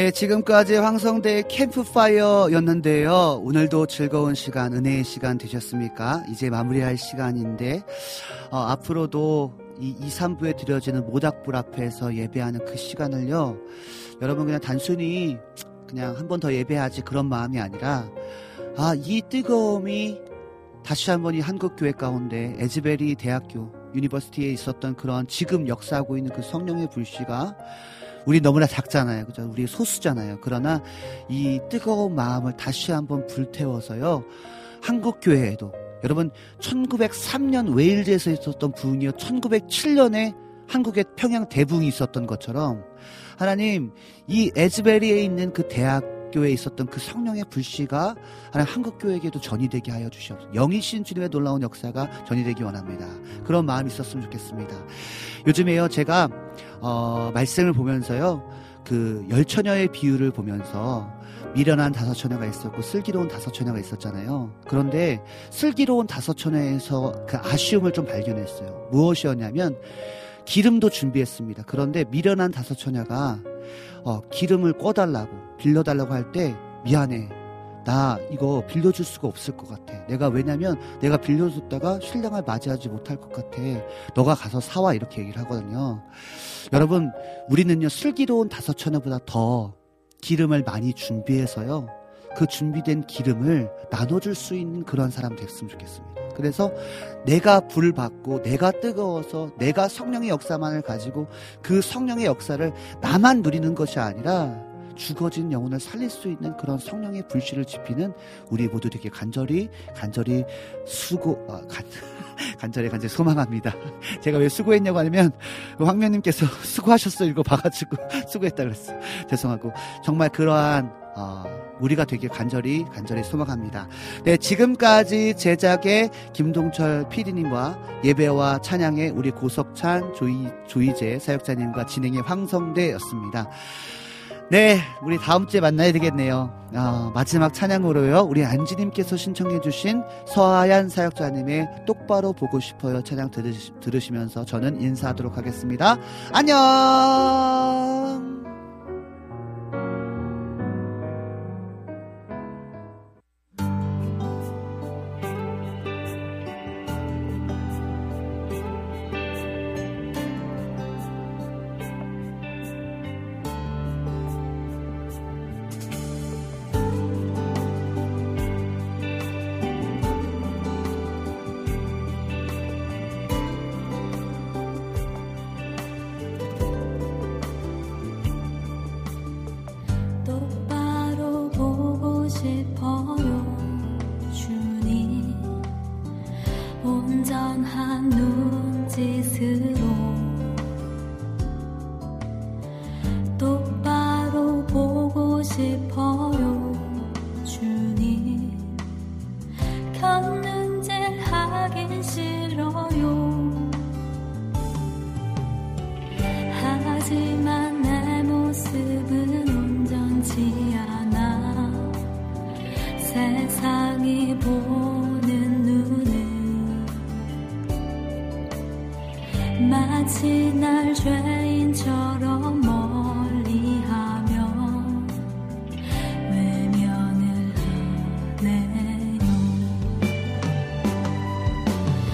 네, 지금까지 황성대 캠프파이어였는데요. 오늘도 즐거운 시간, 은혜의 시간 되셨습니까? 이제 마무리할 시간인데, 어, 앞으로도 이 2, 3부에 드려지는 모닥불 앞에서 예배하는 그 시간을요, 여러분 그냥 단순히 그냥 한 번 더 예배하지 그런 마음이 아니라, 아, 이 뜨거움이 다시 한번 이 한국교회 가운데 에즈베리 대학교, university에 있었던 그런 지금 역사하고 있는 그 성령의 불씨가 우리 너무나 작잖아요. 그죠? 우리 소수잖아요. 그러나 이 뜨거운 마음을 다시 한번 불태워서요. 한국 교회에도 여러분 1903년 웨일즈에서 있었던 부흥이요. 1907년에 한국에 평양 대붕이 있었던 것처럼 하나님 이 에즈베리에 있는 그 대학교에 있었던 그 성령의 불씨가 하나님 한국 교회에게도 전이되게 하여 주시옵소서. 영이신 주님의 놀라운 역사가 전이되기 원합니다. 그런 마음이 있었으면 좋겠습니다. 요즘에요 제가 어, 말씀을 보면서요 그 열처녀의 비유를 보면서 미련한 다섯 처녀가 있었고 슬기로운 다섯 처녀가 있었잖아요. 그런데 슬기로운 다섯 처녀에서 그 아쉬움을 좀 발견했어요. 무엇이었냐면 기름도 준비했습니다. 그런데 미련한 다섯 처녀가 어, 기름을 꺼달라고 빌려달라고 할 때 미안해. 나 이거 빌려줄 수가 없을 것 같아. 내가 왜냐면 내가 빌려줬다가 신랑을 맞이하지 못할 것 같아. 너가 가서 사와 이렇게 얘기를 하거든요. 여러분 우리는요 슬기로운 다섯 처녀보다 더 기름을 많이 준비해서요 그 준비된 기름을 나눠줄 수 있는 그런 사람 됐으면 좋겠습니다. 그래서 내가 불 받고 내가 뜨거워서 내가 성령의 역사만을 가지고 그 성령의 역사를 나만 누리는 것이 아니라 죽어진 영혼을 살릴 수 있는 그런 성령의 불씨를 지피는 우리 모두 되게 간절히 간절히 수고 아, 간, 간절히 간절히 소망합니다. 제가 왜 수고했냐고 하면 황면님께서 수고하셨어 이거 봐가지고 수고했다 그랬어. 죄송하고 정말 그러한 어, 우리가 되게 간절히 간절히 소망합니다. 네 지금까지 제작의 김동철 PD님과 예배와 찬양의 우리 고석찬 조이 조이재 사역자님과 진행의 황성대였습니다. 네, 우리 다음 주에 만나야 되겠네요. 아, 마지막 찬양으로요. 우리 안지님께서 신청해주신 서하얀 사역자님의 똑바로 보고 싶어요 찬양 들으시, 들으시면서 저는 인사하도록 하겠습니다. 안녕!